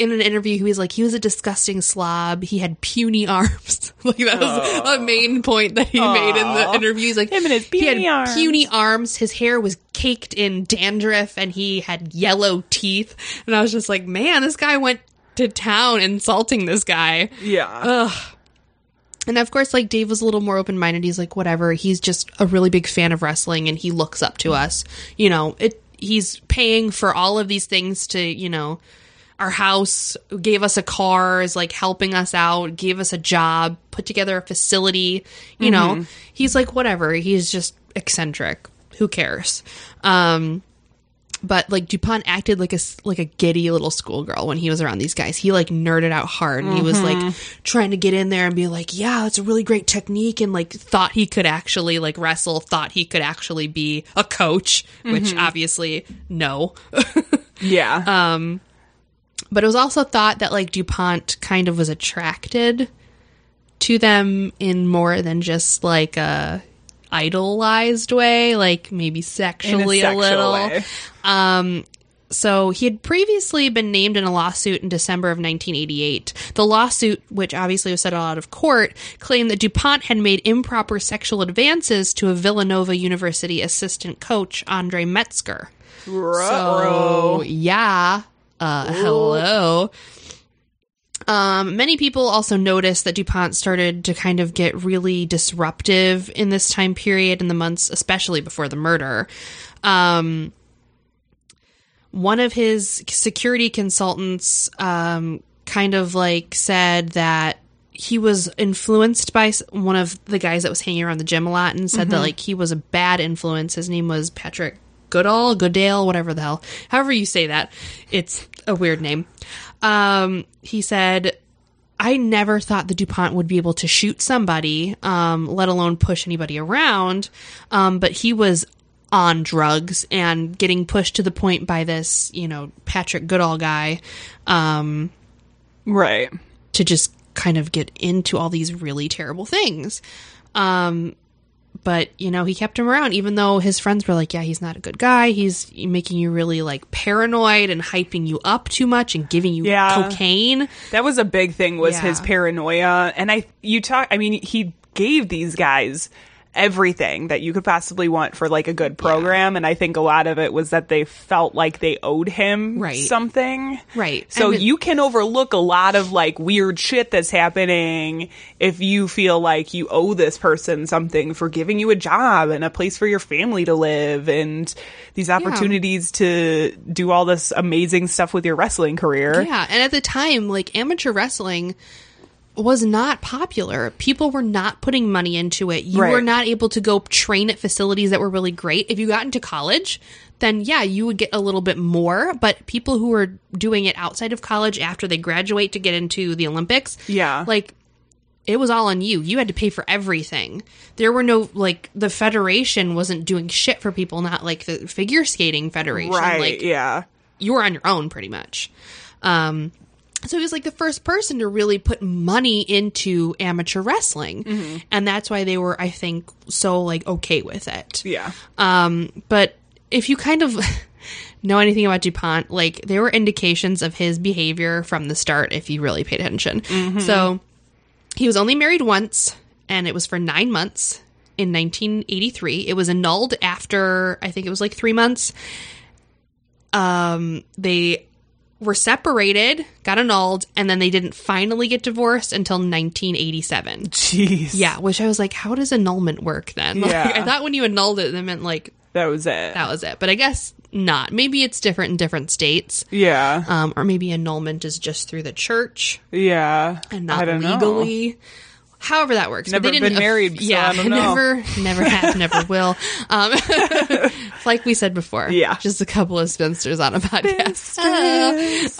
in an interview, he was like, he was a disgusting slob. He had puny arms. [LAUGHS] like that was a main point that he made in the interview. He's like, Him and his he had puny arms. puny arms. His hair was caked in dandruff, and he had yellow teeth. And I was just like, man, this guy went to town insulting this guy. Yeah. And of course, like Dave was a little more open minded. He's like, whatever. He's just a really big fan of wrestling, and he looks up to us. You know, it. He's paying for all of these things to, you know, our house, gave us a car, is like helping us out, gave us a job, put together a facility. You know, he's like, whatever. He's just eccentric. Who cares? Um, but like Dupont acted like a like a giddy little schoolgirl when he was around these guys. He like nerded out hard and he was like trying to get in there and be like, "Yeah, that's a really great technique," and like thought he could actually like wrestle, thought he could actually be a coach, which obviously no. [LAUGHS] yeah. uh, but it was also thought that like Dupont kind of was attracted to them in more than just like a idolized way, like maybe sexually a, sexual little. way. Um, so he had previously been named in a lawsuit in December of 1988. The lawsuit, which obviously was settled out of court, claimed that DuPont had made improper sexual advances to a Villanova University assistant coach, Andre Metzger. So, yeah. Uh, hello. Um, many people also noticed that DuPont started to kind of get really disruptive in this time period in the months, especially before the murder. Um, one of his security consultants um, kind of like said that he was influenced by one of the guys that was hanging around the gym a lot and said that like he was a bad influence. His name was Patrick Goodall, Goodale, whatever the hell. However you say that. It's a weird name. Um, he said, I never thought the DuPont would be able to shoot somebody, um, let alone push anybody around. Um, but he was on drugs and getting pushed to the point by this, you know, Patrick Goodall guy, um, right. to just kind of get into all these really terrible things. Um, but you know, he kept him around, even though his friends were like, "Yeah, he's not a good guy. He's making you really like paranoid and hyping you up too much and giving you Yeah. cocaine." That was a big thing was Yeah. his paranoia. And I you talk I mean, he gave these guys everything that you could possibly want for like a good program and I think a lot of it was that they felt like they owed him Right. something. Right. So you can overlook a lot of like weird shit that's happening if you feel like you owe this person something for giving you a job and a place for your family to live and these opportunities to do all this amazing stuff with your wrestling career. Yeah, and at the time, like amateur wrestling was not popular. People were not putting money into it. You Right. were not able to go train at facilities that were really great. If you got into college, then yeah, you would get a little bit more, but people who were doing it outside of college after they graduate to get into the Olympics, Yeah. like it was all on you. You had to pay for everything. There were no like the federation wasn't doing shit for people, not like the figure skating federation. Right. Like yeah. you were on your own pretty much. Um, so he was like the first person to really put money into amateur wrestling, and that's why they were, I think, so like okay with it. Yeah. Um, but if you kind of [LAUGHS] know anything about Dupont, like there were indications of his behavior from the start if you really paid attention. So he was only married once, and it was for nine months in 1983. It was annulled after I think it was like three months. Um, they were separated, got annulled, and then they didn't finally get divorced until 1987. Jeez. Yeah, which I was like, how does annulment work then? [LAUGHS] Like, Yeah. I thought when you annulled it, that meant like That was it. that was it. But I guess not. Maybe it's different in different states. yeah. Um, or maybe annulment is just through the church Yeah. and not don't know. However that works. But Never been married, so yeah, I don't [LAUGHS] know. never, never have, never [LAUGHS] will. Um, [LAUGHS] like we said before. Yeah. Just a couple of spinsters on a podcast.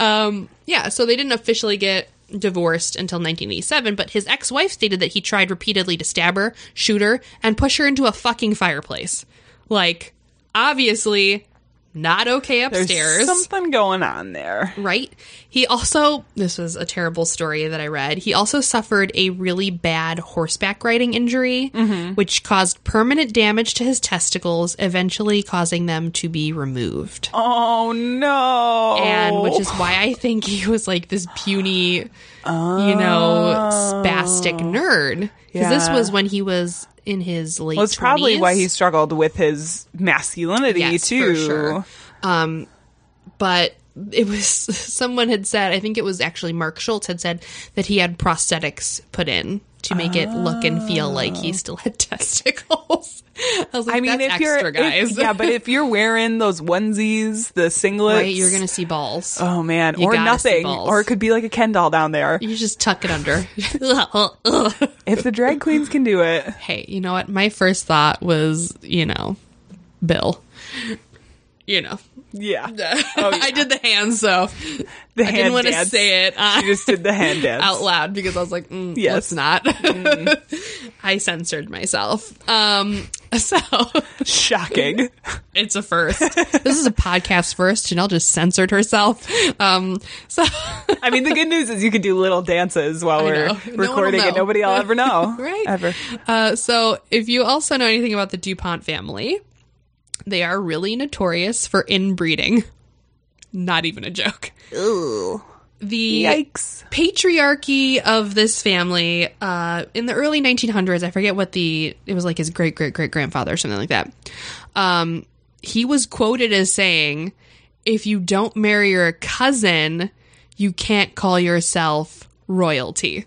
um, yeah, so they didn't officially get divorced until 1987, but his ex-wife stated that he tried repeatedly to stab her, shoot her, and push her into a fucking fireplace. Like, obviously not okay upstairs. There's something going on there. right? He also, this was a terrible story that I read. He also suffered a really bad horseback riding injury, Mm-hmm. which caused permanent damage to his testicles, eventually causing them to be removed. Oh no! And which is why I think he was like this puny, you know, spastic nerd. Because this Oh. Was when he was in his late. well, it's probably why he struggled with his masculinity Yes, too. sure. Um, but it was [LAUGHS] someone had said. I think it was actually Mark Schultz had said that he had prosthetics put in to make it look and feel like he oh. still had [LAUGHS] testicles. I was like, I mean, That's if you're extra, if- guys, yeah, but if you're wearing those onesies, the singlets, right, you're gonna see balls. Oh man, You or nothing, or it could be like a Ken doll down there. You just tuck it under. [LAUGHS] [LAUGHS] If the drag queens can do it, hey, you know what? My first thought was, you know, Bill. You know, yeah. [LAUGHS] I did the hands, so The I hand didn't want to say it on, You just did the hand [LAUGHS] dance out loud because I was like, mm, Yes. let's not. [LAUGHS] I censored myself. Um, so Shocking. it's a first. this is a podcast first. Janelle just censored herself. Um, so I mean, the good news is you can do little dances while we're. No recording, and nobody will ever know, Right. Ever. Uh, so, if you also know anything about the DuPont family, they are really notorious for inbreeding. Not even a joke. The Yikes. patriarchy of this family uh, in the early 1900s, I forget what the, it was like his great great great grandfather or something like that. Um, he was quoted as saying, if you don't marry your cousin, you can't call yourself royalty.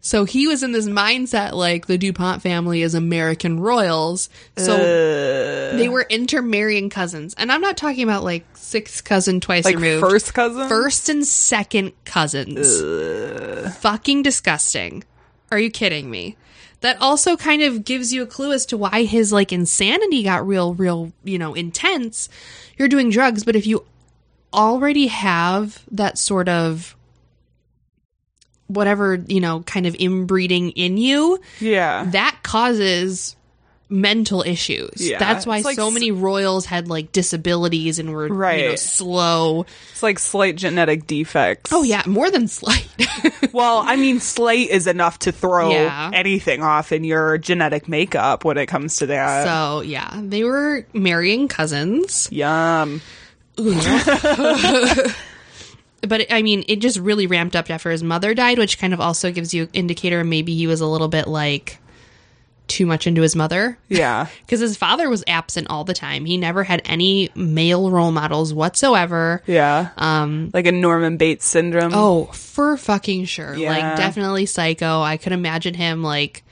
So he was in this mindset like the DuPont family is American royals. So uh. they were intermarrying cousins. And I'm not talking about like sixth cousin twice Like removed. first cousin? First and second cousins. Uh. Fucking disgusting. Are you kidding me? That also kind of gives you a clue as to why his like insanity got real, real, you know, intense. You're doing drugs, but if you already have that sort of whatever, you know, kind of inbreeding in you, Yeah. that causes mental issues. Yeah, That's why like so many royals had like disabilities and were right. you know, slow. It's like slight genetic defects. Oh yeah, more than slight. [LAUGHS] Well, I mean, slight is enough to throw Yeah. anything off in your genetic makeup when it comes to that. so yeah, they were marrying cousins. Yum. [LAUGHS] But I mean, it just really ramped up after his mother died, which kind of also gives you an indicator maybe he was a little bit like too much into his mother. Yeah. [LAUGHS] Because his father was absent all the time. He never had any male role models whatsoever. Yeah. Um, like a Norman Bates syndrome. Oh, for fucking sure. Yeah. Like definitely psycho. I could imagine him like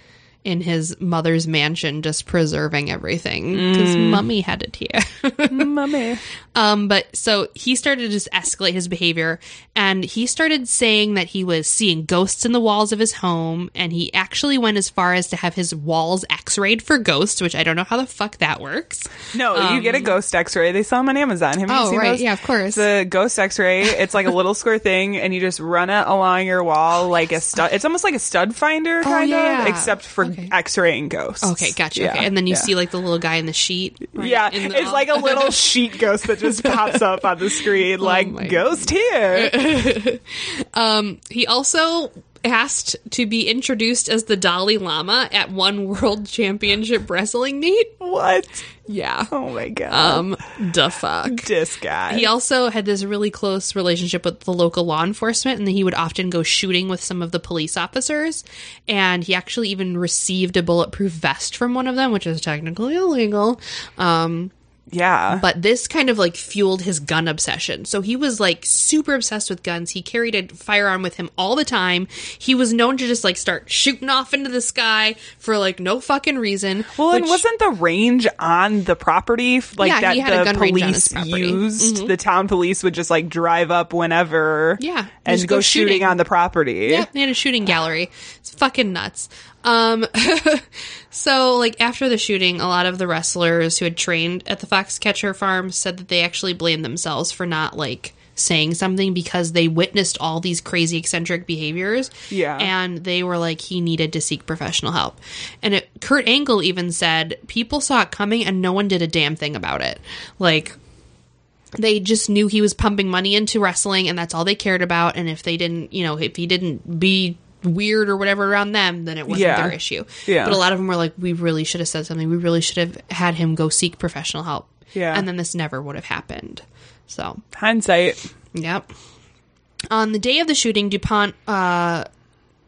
in his mother's mansion just preserving everything because mummy had it here. [LAUGHS] mummy. um but so he started to just escalate his behavior and he started saying that he was seeing ghosts in the walls of his home and he actually went as far as to have his walls x-rayed for ghosts, which I don't know how the fuck that works. No, you get a ghost X-ray. They sell them on Amazon. Have you Um, Oh, seen right. those? Yeah, of course. The ghost X-ray. It's like a little square thing, and you just run it along your wall [LAUGHS] like a stud. It's almost like a stud finder, kind Oh, yeah. of, except for Okay. X-raying ghosts. Okay, gotcha. Yeah, okay. And then you yeah. see like the little guy in the sheet. right Yeah, the- it's like a [LAUGHS] little sheet ghost that just [LAUGHS] pops up on the screen, Oh like ghost here. [LAUGHS] Um, he also asked to be introduced as the Dalai Lama at one [LAUGHS] world championship wrestling meet. what? Yeah. Oh my god. Um, the fuck. this guy. He also had this really close relationship with the local law enforcement, and he would often go shooting with some of the police officers. And he actually even received a bulletproof vest from one of them, which is technically illegal. Um, yeah. but this kind of like fueled his gun obsession. So he was like super obsessed with guns. He carried a firearm with him all the time. He was known to just like start shooting off into the sky for like no fucking reason. Well, and wasn't the range on the property like Yeah, that he had a the gun range on his police property. Mm-hmm. used? The town police would just like drive up whenever, Yeah, and go, go shooting. shooting. on the property. Yeah, they had a shooting gallery. It's fucking nuts. Um, [LAUGHS] so like after the shooting, a lot of the wrestlers who had trained at the Foxcatcher farm said that they actually blamed themselves for not like saying something because they witnessed all these crazy eccentric behaviors. Yeah. And they were like, he needed to seek professional help. And it, Kurt Angle even said people saw it coming and no one did a damn thing about it. Like, they just knew he was pumping money into wrestling and that's all they cared about and if they didn't you know if he didn't be weird or whatever around them then it wasn't Yeah. their issue Yeah. but a lot of them were like we really should have said something we really should have had him go seek professional help Yeah. and then this never would have happened so Hindsight. Yep. On the day of the shooting, DuPont uh,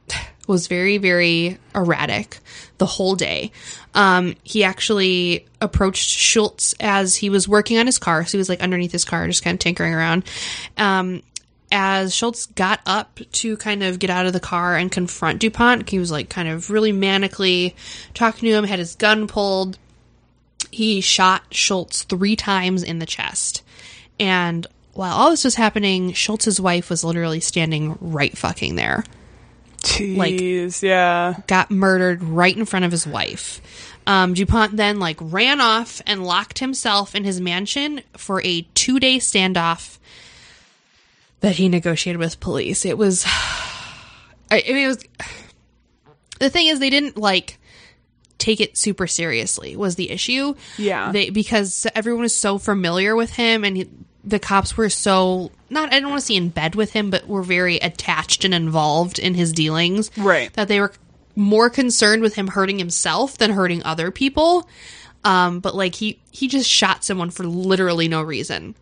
[SIGHS] was very, very erratic the whole day. Um, he actually approached Schultz as he was working on his car. So he was like underneath his car, just kind of tinkering around. Um, as Schultz got up to kind of get out of the car and confront DuPont, he was like kind of really manically talking to him, had his gun pulled he shot Schultz three times in the chest. And while all this was happening, Schultz's wife was literally standing right fucking there. Jeez, yeah. Got murdered right in front of his wife. Um, DuPont then like ran off and locked himself in his mansion for a two day standoff that he negotiated with police. It was, [SIGHS] I, mean, it was. The thing is, they didn't like take it super seriously. Was the issue? Yeah. they because everyone was so familiar with him, and he, the cops were so not. I don't want to say in bed with him, but were very attached and involved in his dealings. Right. That they were more concerned with him hurting himself than hurting other people. Um, but like he he just shot someone for literally no reason.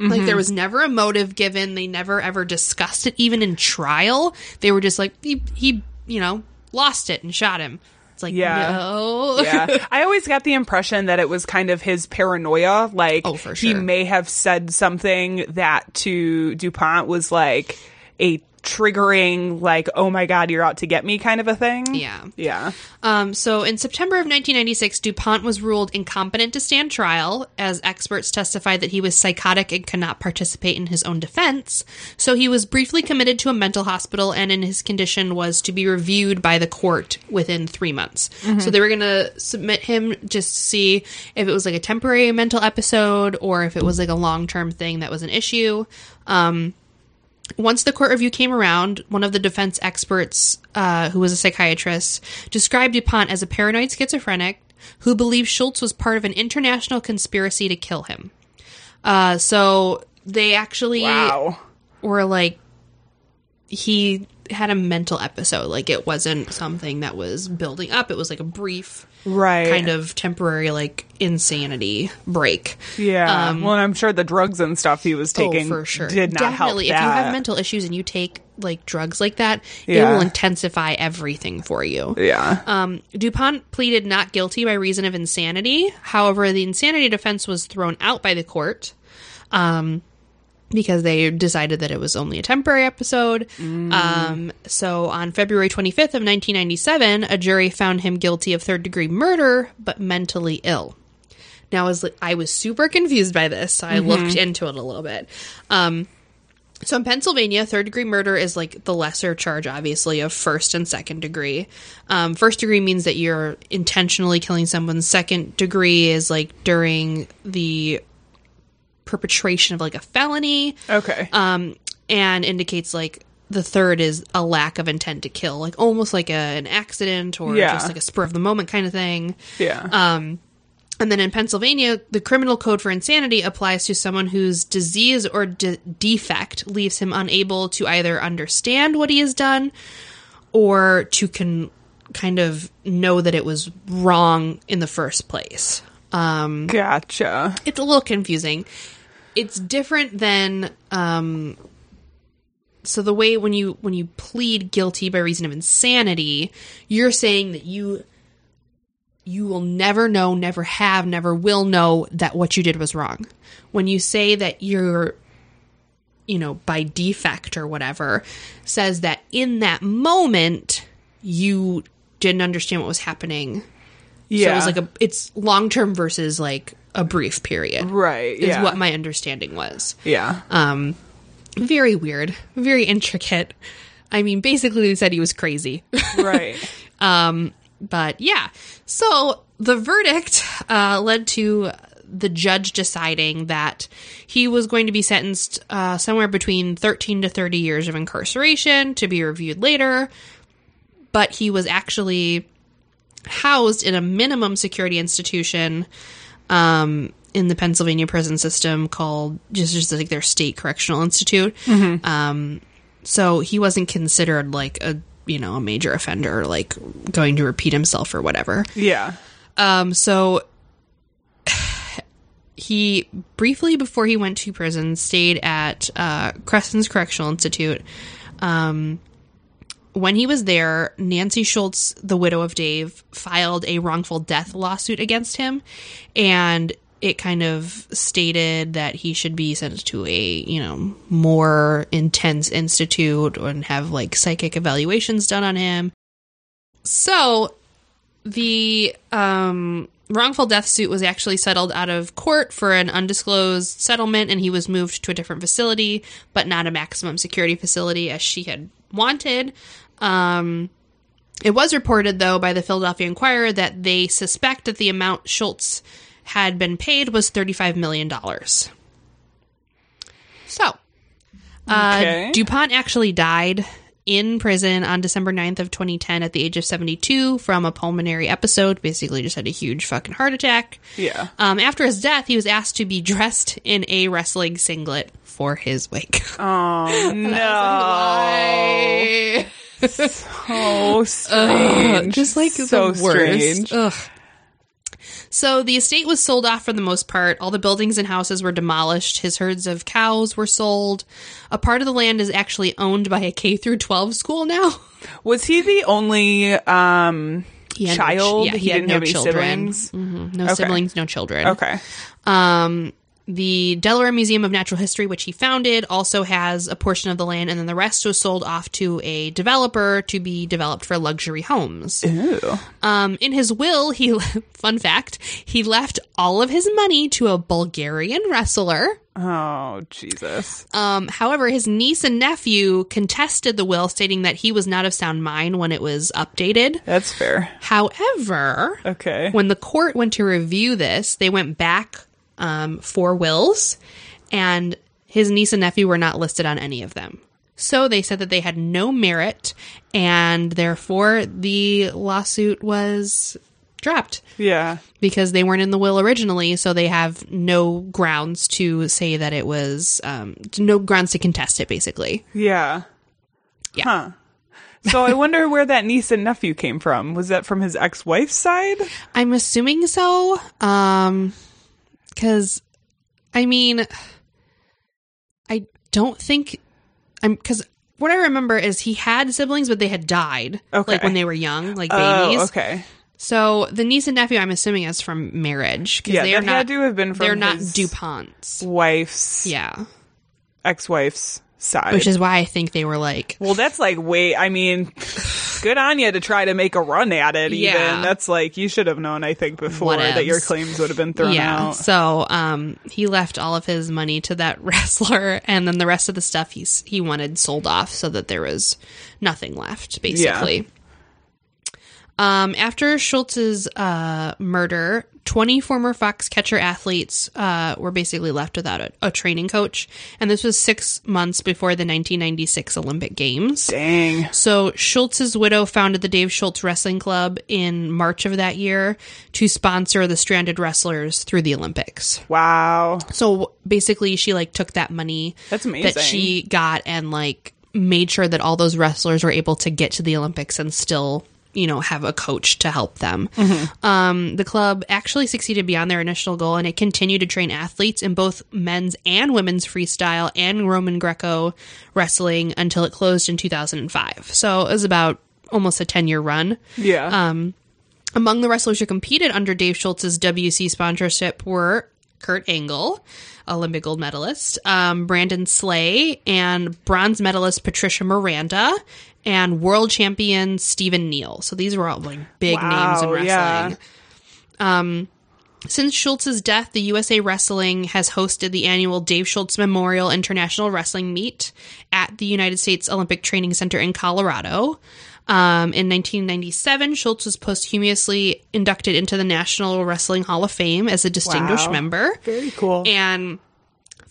Like Mm-hmm. there was never a motive given. They never ever discussed it, even in trial. They were just like he, he you know, lost it and shot him. It's like Yeah. no, yeah. I always got the impression that it was kind of his paranoia. Like, Oh, for sure. he may have said something that to DuPont was like a triggering, like, oh my God, you're out to get me kind of a thing. Yeah. Yeah. Um, so in September of 1996, DuPont was ruled incompetent to stand trial, as experts testified that he was psychotic and could not participate in his own defense. So he was briefly committed to a mental hospital, and in his condition was to be reviewed by the court within three months. So they were going to submit him just to see if it was like a temporary mental episode or if it was like a long term thing that was an issue. Um, once the court review came around, one of the defense experts, uh, who was a psychiatrist, described DuPont as a paranoid schizophrenic who believed Schultz was part of an international conspiracy to kill him. Uh, so they actually Wow. were like, he had a mental episode. Like it wasn't something that was building up. It was like a brief, Right. kind of temporary, like insanity break. Yeah. Um, well, and I'm sure the drugs and stuff he was taking oh, for sure. did not Definitely, help if you have mental issues and you take like drugs like that, it will intensify everything for you. yeah. Um, DuPont pleaded not guilty by reason of insanity. However, the insanity defense was thrown out by the court. Um, because they decided that it was only a temporary episode. Um, so on February 25th of 1997, a jury found him guilty of third degree murder, but mentally ill. Now, I was, I was super confused by this, so I looked into it a little bit. Um, so in Pennsylvania, third degree murder is like the lesser charge, obviously, of first and second degree. Um, first degree means that you're intentionally killing someone. Second degree is like during the perpetration of like a felony okay. um, and indicates like the third is a lack of intent to kill, like almost like a, an accident or Yeah. just like a spur of the moment kind of thing. yeah. Um, and then in Pennsylvania, the criminal code for insanity applies to someone whose disease or de- defect leaves him unable to either understand what he has done or to can kind of know that it was wrong in the first place. Um, gotcha. it's a little confusing. It's different than um so the way when you when you plead guilty by reason of insanity, you're saying that you you will never know, never have, never will know that what you did was wrong. When you say that you're you know, by defect or whatever, says that in that moment you didn't understand what was happening. Yeah. So it was like a it's long term versus like a brief period. right. Is Yeah. what my understanding was. yeah. Um very weird, very intricate. I mean, basically they said he was crazy. [LAUGHS] right. um but yeah. So the verdict uh led to the judge deciding that he was going to be sentenced uh, somewhere between 13 to 30 years of incarceration to be reviewed later. But he was actually housed in a minimum security institution um, in the Pennsylvania prison system called just just like their state correctional institute. Um, so he wasn't considered like a you know a major offender, like going to repeat himself or whatever. Yeah. Um, so he briefly before he went to prison stayed at uh, Crescent's Correctional Institute. Um, when he was there, Nancy Schultz, the widow of Dave, filed a wrongful death lawsuit against him, and it kind of stated that he should be sent to a you know more intense institute and have like psychic evaluations done on him. So the um, wrongful death suit was actually settled out of court for an undisclosed settlement, and he was moved to a different facility, but not a maximum security facility as she had wanted. Um, it was reported, though, by the Philadelphia Inquirer that they suspect that the amount Schultz had been paid was $35 million. So, uh, Okay. DuPont actually died in prison on December 9th of 2010 at the age of 72 from a pulmonary episode. Basically, just had a huge fucking heart attack. Yeah. Um, after his death, he was asked to be dressed in a wrestling singlet for his wake. Oh [LAUGHS] no. Oh, strange. Ugh, just like so the worst. strange. Ugh. So the estate was sold off for the most part. All the buildings and houses were demolished. His herds of cows were sold. A part of the land is actually owned by a K through 12 school now. [LAUGHS] Was he the only um He had child? yeah, he he had didn't no have any children. siblings. No Okay. siblings, no children. Okay. Um, the Delaware Museum of Natural History, which he founded, also has a portion of the land, and then the rest was sold off to a developer to be developed for luxury homes. Um, in his will, he [LAUGHS] fun fact he left all of his money to a Bulgarian wrestler. Oh, Jesus. Um, however, his niece and nephew contested the will, stating that he was not of sound mind when it was updated. That's fair. However, Okay. when the court went to review this, they went back um, for wills, and his niece and nephew were not listed on any of them. So they said that they had no merit, and therefore the lawsuit was dropped yeah. because they weren't in the will originally. So they have no grounds to say that it was, um, no grounds to contest it, basically. Yeah. Yeah. Huh. So I wonder [LAUGHS] where that niece and nephew came from. Was that from his ex-wife's side? I'm assuming so. Um, because I mean, I don't think I'm because what I remember is he had siblings, but they had died Okay. like when they were young, like oh, babies. Oh, okay. So the niece and nephew, I'm assuming, is from marriage because Yeah, they are not. had to have been from they're not Duponts. wife's Yeah, ex-wife's side. which is why I think they were like. well, that's like wait. I mean, good on you to try to make a run at it. Even Yeah. that's like you should have known. I think before that your claims would have been thrown yeah. out. So um he left all of his money to that [LAUGHS] wrestler and then the rest of the stuff he's he wanted sold off so that there was nothing left basically. Um after Schultz's uh murder, 20 former Foxcatcher athletes uh were basically left without a, a training coach and this was 6 months before the 1996 Olympic Games. Dang. So Schultz's widow founded the Dave Schultz Wrestling Club in March of that year to sponsor the stranded wrestlers through the Olympics. Wow. So basically she like took that money That's amazing. that she got and like made sure that all those wrestlers were able to get to the Olympics and still you know have a coach to help them. Mm-hmm. Um, the club actually succeeded beyond their initial goal, and it continued to train athletes in both men's and women's freestyle and Roman Greco wrestling until it closed in 2005. So it was about almost a 10 year run. Yeah. Um, Among the wrestlers who competed under Dave Schultz's WC sponsorship were Kurt Angle, Olympic gold medalist, um, Brandon Slay, and bronze medalist Patricia Miranda, and world champion Stephen Neal. So these were all like big names in Wow, wrestling. yeah. Since Schultz's death, the USA Wrestling has hosted the annual Dave Schultz Memorial International Wrestling Meet at the United States Olympic Training Center in Colorado. Um, in 1997, Schultz was posthumously inducted into the National Wrestling Hall of Fame as a distinguished Wow. member. Very cool. And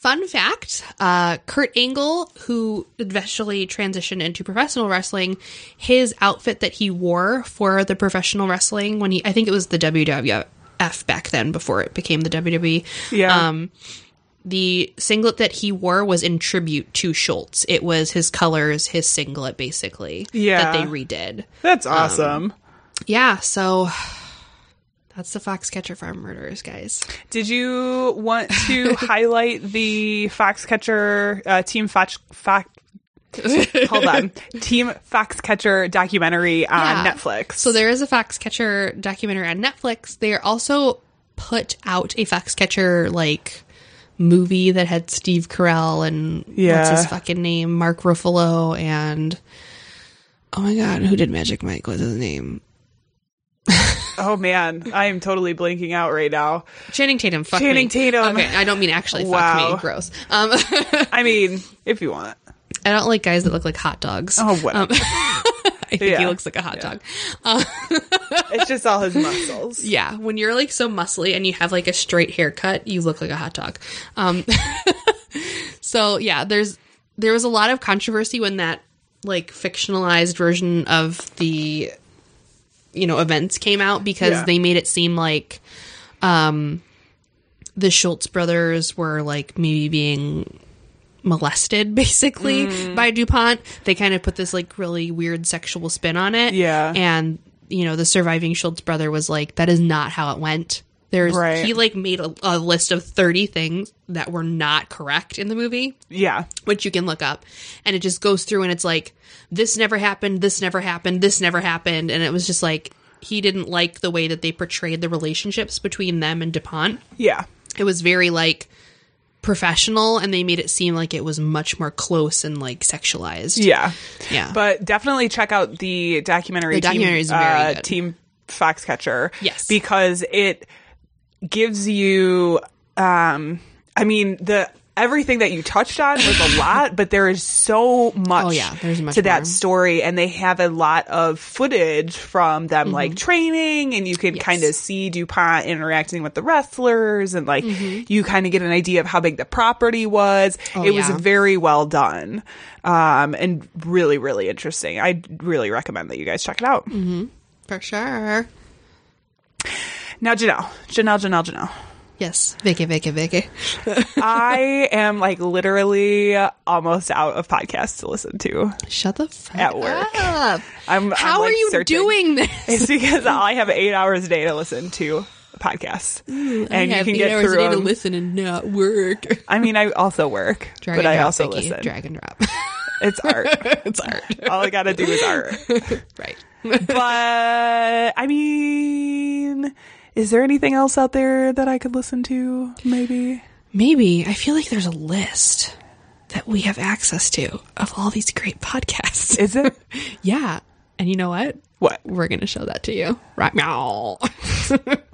fun fact, uh, Kurt Angle, who eventually transitioned into professional wrestling, his outfit that he wore for the professional wrestling when he, I think it was the WWF back then before it became the WWE. Yeah. Um, the singlet that he wore was in tribute to Schultz. It was his colors, his singlet, basically. Yeah. That they redid. That's awesome. Yeah, so that's the Foxcatcher Farm murders, guys. Did you want to [LAUGHS] highlight the Foxcatcher uh, Team Fox Fox? hold on, [LAUGHS] Team Foxcatcher documentary on Yeah. Netflix. So there is a Foxcatcher documentary on Netflix. They also put out a Foxcatcher like movie that had Steve Carell and what's his fucking name, Mark Ruffalo, and oh my god, who did Magic Mike? What's his name? [LAUGHS] oh man, I am totally blinking out right now. Channing Tatum. Fuck Channing me. Tatum. Okay, I don't mean actually. Fuck Wow. me. Gross. Um, I [LAUGHS] mean, if you want. I don't like guys that look like hot dogs. Oh well, [LAUGHS] I think he looks like a hot dog. [LAUGHS] it's just all his muscles. Yeah, when you're like so muscly and you have like a straight haircut, you look like a hot dog. Um, so yeah, there's there was a lot of controversy when that like fictionalized version of the you know events came out because Yeah. they made it seem like um the Schultz brothers were like maybe being molested [LAUGHS] basically Mm. by DuPont. They kind of put this like really weird sexual spin on it. Yeah. And you know, the surviving Schultz brother was like, that is not how it went. There's Right. he like made a, a list of 30 things that were not correct in the movie, Yeah, which you can look up. And it just goes through and it's like, this never happened, this never happened, this never happened. And it was just like he didn't like the way that they portrayed the relationships between them and DuPont yeah, it was very like professional and they made it seem like it was much more close and like sexualized. yeah. Yeah. But definitely check out the documentary. The documentary team, is very uh, good. Team Foxcatcher. Yes. because it gives you. Um, I mean the. Everything that you touched on was a lot, but there is so much Oh, yeah, there's much to that story, and they have a lot of footage from them like training, and you can Mm-hmm. Yes. kind of see DuPont interacting with the wrestlers, and like Mm-hmm. you kind of get an idea of how big the property was. Oh, it was very well done, um, and really, really interesting. I really recommend that you guys check it out. For sure. Now, Janelle, Janelle, Janelle, Janelle. Yes. Vicky, Vicky, Vicky. [LAUGHS] I am like literally almost out of podcasts to listen to. Shut the fuck At work. up. I'm How I'm, like, are you searching. doing this? It's because I have eight hours a day to listen to podcasts, and I you have can eight get hours a through day to listen and not work. I mean, I also work, [LAUGHS] Drag but and I drop, also Vicky. listen. Drag and drop. [LAUGHS] It's art. it's art. All I gotta do is art. right. but I mean, is there anything else out there that I could listen to? Maybe. Maybe. I feel like there's a list that we have access to of all these great podcasts. Is it? [LAUGHS] yeah. And you know what? what? We're going to show that to you right now. [LAUGHS]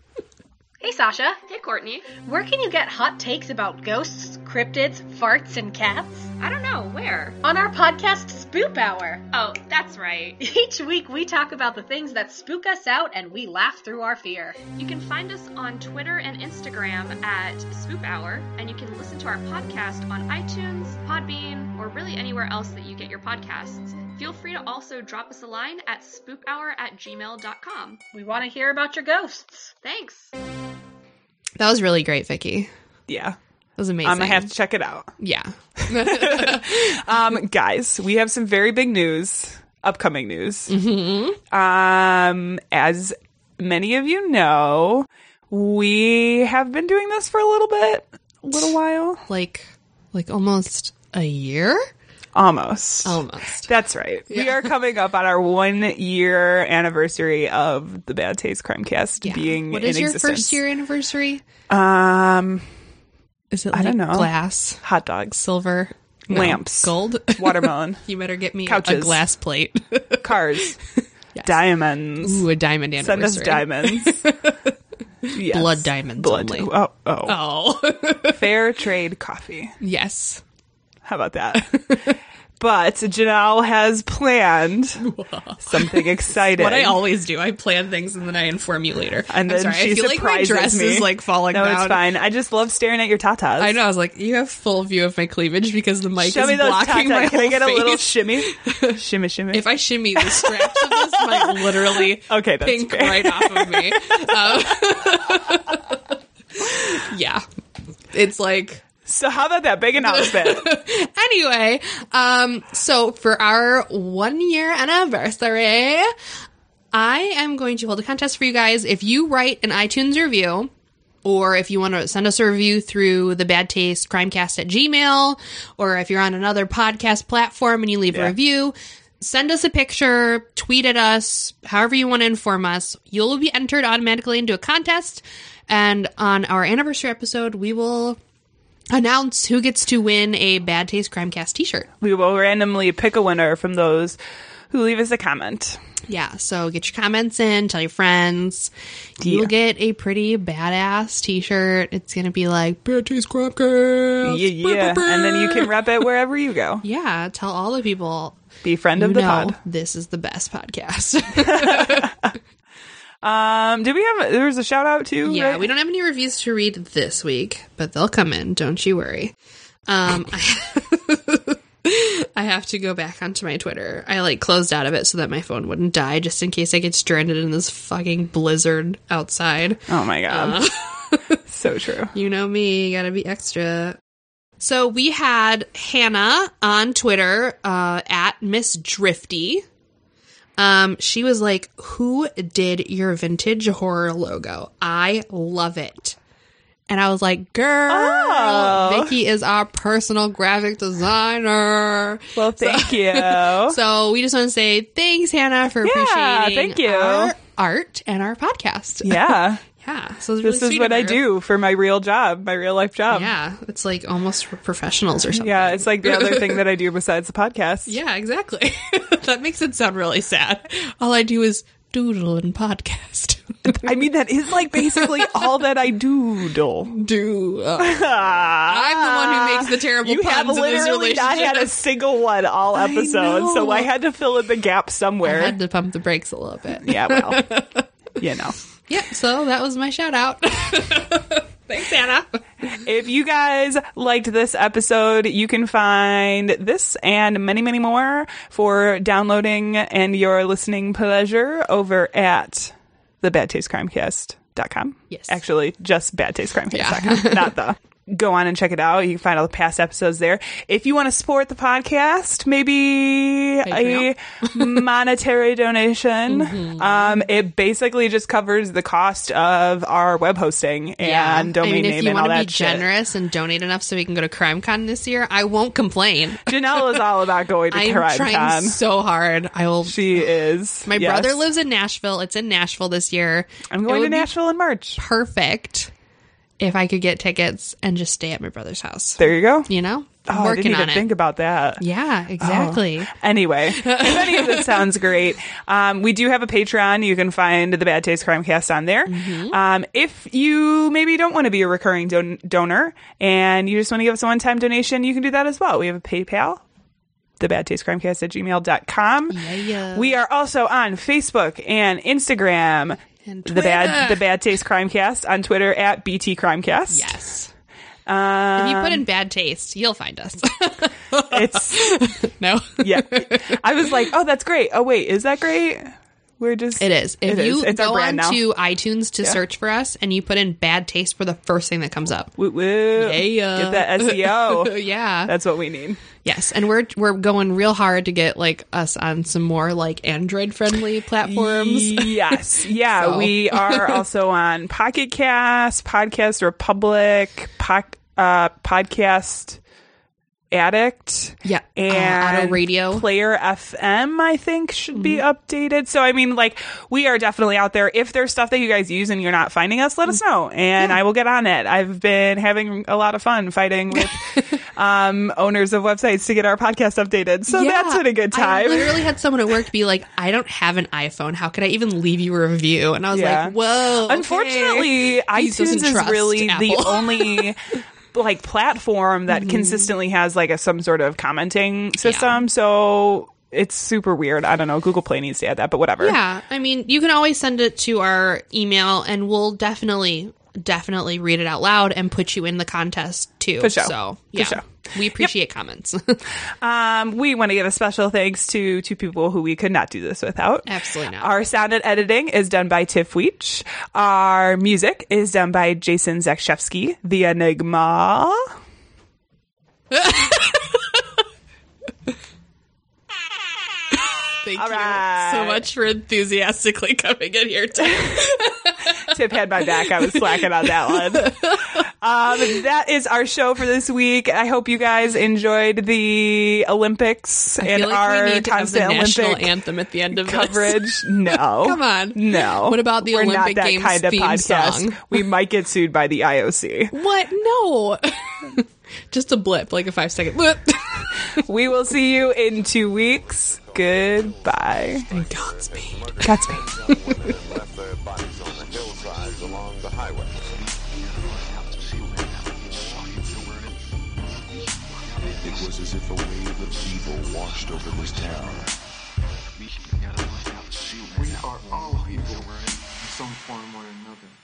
Hey Sasha, Hey, Courtney. where can you get hot takes about ghosts, cryptids, farts, and cats? I don't know. Where? On our podcast Spoop Hour. Oh, that's right. [LAUGHS] Each week we talk about the things that spook us out and we laugh through our fear. You can find us on Twitter and Instagram at Spoop Hour, and you can listen to our podcast on iTunes, Podbean, or really anywhere else that you get your podcasts. Feel free to also drop us a line at spoophour at gmail.com. We want to hear about your ghosts. Thanks. That was really great, Vicky. Yeah. That was amazing. I'm gonna have to check it out. Yeah. [LAUGHS] Um, guys, we have some very big news, upcoming news. Mm-hmm. Um, as many of you know, we have been doing this for a little bit, a little while, Like, like almost a year? Almost. Almost. That's right. We are coming up on our one year anniversary of the Bad Taste Crime Cast Yeah. being What in your existence. first year anniversary? Um, Is it I don't know. glass, hot dogs, silver, No. Lamps. gold? [LAUGHS] watermelon, you better get me a Couches. glass plate. [LAUGHS] cars, Yes. diamonds. Ooh, a diamond anniversary. Send us diamonds. [LAUGHS] Yes. Blood diamonds Blood. only. Oh, oh. Oh, Fair trade coffee. yes. How about that? [LAUGHS] But Janelle has planned [LAUGHS] something exciting. What I always do, I plan things and then I inform you later. and then I'm sorry, she I feel like my surprises dress me. is like falling No, down. it's fine. I just love staring at your tatas. I know. I was like, you have full view of my cleavage because the mic Show is blocking tatas. my Can whole I get a little shimmy? [LAUGHS] shimmy, shimmy. If I shimmy, the straps of this might literally Okay, that's pink fair. right off of me. Um, yeah, it's like so how about that big announcement? [LAUGHS] anyway. Um, so for our one year anniversary, I am going to hold a contest for you guys. If you write an iTunes review, or if you want to send us a review through the bad taste crimecast at gmail, or if you're on another podcast platform and you leave a review, send us a picture, tweet at us, however you want to inform us. You'll be entered automatically into a contest. And on our anniversary episode, we will announce who gets to win a Bad Taste Crimecast t-shirt. we will randomly pick a winner from those who leave us a comment. Yeah, so get your comments in, tell your friends. Yeah. You'll get a pretty badass t-shirt. It's going to be like Bad Taste Crimecast. Yeah, yeah. And then you can rep it wherever you go. [LAUGHS] Yeah, tell all the people Be friend of the pod. this is the best podcast. [LAUGHS] [LAUGHS] Um, did we have? There was a shout out too. yeah, right? we don't have any reviews to read this week, but they'll come in. Don't you worry. Um, I, [LAUGHS] I have to go back onto my Twitter. I like closed out of it so that my phone wouldn't die, just in case I get stranded in this fucking blizzard outside. Oh my god, Uh. [LAUGHS] so true. [LAUGHS] You know me, gotta be extra. So we had Hannah on Twitter uh, at Miss Drifty. Um, she was like, "Who did your vintage horror logo? I love it." And I was like, "Girl, Oh. Vicky is our personal graphic designer." Well, thank [LAUGHS] you. So we just want to say thanks, Hannah, for Yeah, appreciating thank you. our art and our podcast. yeah, [LAUGHS] yeah. So it's this is what I do for my real job, my real life job. Yeah, it's like almost for professionals or something. Yeah, it's like the other thing that I [LAUGHS] do besides the podcast. Yeah, exactly. [LAUGHS] that makes it sound really sad. All I do is doodle and podcast. I mean, that is like basically [LAUGHS] all that I doodle. do. uh, I'm the one who makes the terrible You have puns in this literally not had a single one all episode, so. I had to fill in the gap somewhere. I had to pump the brakes a little bit. yeah, well, you know. Yeah, so that was my shout out. [LAUGHS] Thanks, Anna. If you guys liked this episode, you can find this and many, many more for downloading and your listening pleasure over at the Bad Taste Crimecast.com. Yes. Actually, just Bad Taste Crimecast.com, not the. Go on and check it out. You can find all the past episodes there. If you want to support the podcast, maybe a [LAUGHS] monetary donation. Mm-hmm. Um, it basically just covers the cost of our web hosting and domain I mean, name if you and all want to that be shit. generous and donate enough so we can go to CrimeCon this year, I won't complain. Janelle is all about going to [LAUGHS] I'm Crime trying Con. so hard. I will. She is. my yes. brother lives in Nashville. It's in Nashville this year. I'm going to Nashville in March. Perfect. If I could get tickets and just stay at my brother's house, There you go. you know, Oh, I didn't on even it. think about that. yeah, exactly. Anyway, [LAUGHS] if any of this sounds great, um, we do have a Patreon. You can find the Bad Taste Crimecast on there. Mm-hmm. Um, if you maybe don't want to be a recurring don- donor and you just want to give us a one time donation, you can do that as well. We have a PayPal. The bad taste crimecast at gmail.com. Yeah. We are also on Facebook and Instagram. And the bad the bad taste crimecast on Twitter at BT Crimecast. Yes. Um, If you put in bad taste, you'll find us. [LAUGHS] it's no. yeah. I was like, oh, that's great. Oh, wait, is that great? We're just It is. If It you is. Go brand now. onto iTunes to search for us and you put in bad taste, we're the first thing that comes up. Woo woo. Yeah. Get that SEO. [LAUGHS] yeah. That's what we need. Yes. And we're we're going real hard to get like us on some more like Android friendly [SIGHS] platforms. Yes. [LAUGHS] Yeah. So. We are [LAUGHS] also on Pocket Cast, Podcast Republic, Poc- uh, Podcast Addict. Yeah. Uh, And Auto Radio. Player FM, I think, should be Mm-hmm. updated. So, I mean, like, we are definitely out there. If there's stuff that you guys use and you're not finding us, let us know and I will get on it. I've been having a lot of fun fighting with [LAUGHS] um, owners of websites to get our podcast updated. So Yeah. that's been a good I time. literally had someone at work be like, [LAUGHS] I don't have an iPhone. How could I even leave you a review? And I was Yeah. like, whoa. okay." Unfortunately, iTunes is really the [LAUGHS] only like platform that Mm-hmm. consistently has like a some sort of commenting system. So it's super weird. I don't know. Google Play needs to add that, but whatever. Yeah, I mean, you can always send it to our email, and we'll definitely, definitely read it out loud and put you in the contest too. For sure. So For yeah, sure. we appreciate comments. [LAUGHS] Um, we want to give a special thanks to two people who we could not do this without. Absolutely not. Our sound and editing is done by Tiff Weech. Our music is done by Jason Zakshevsky, the Enigma. [LAUGHS] Thank All you right. so much for enthusiastically [LAUGHS] coming in here too. [LAUGHS] Tiff had my back. I was slacking on that one. [LAUGHS] Um, that is our show for this week. I hope you guys enjoyed the Olympics I and like our we need to have the constant national Olympic anthem at the end of this. coverage. No, Come on. no. What about the We're Olympic not that Games kind of theme podcast. song? We might get sued by the IOC. What? No. Just a blip, like a five second blip. We will see you in two weeks. Goodbye. and Godspeed. Godspeed. left their bodies on the hillsides along the highway. It was as if a wave of evil washed over this town. We are all evil in some form or another.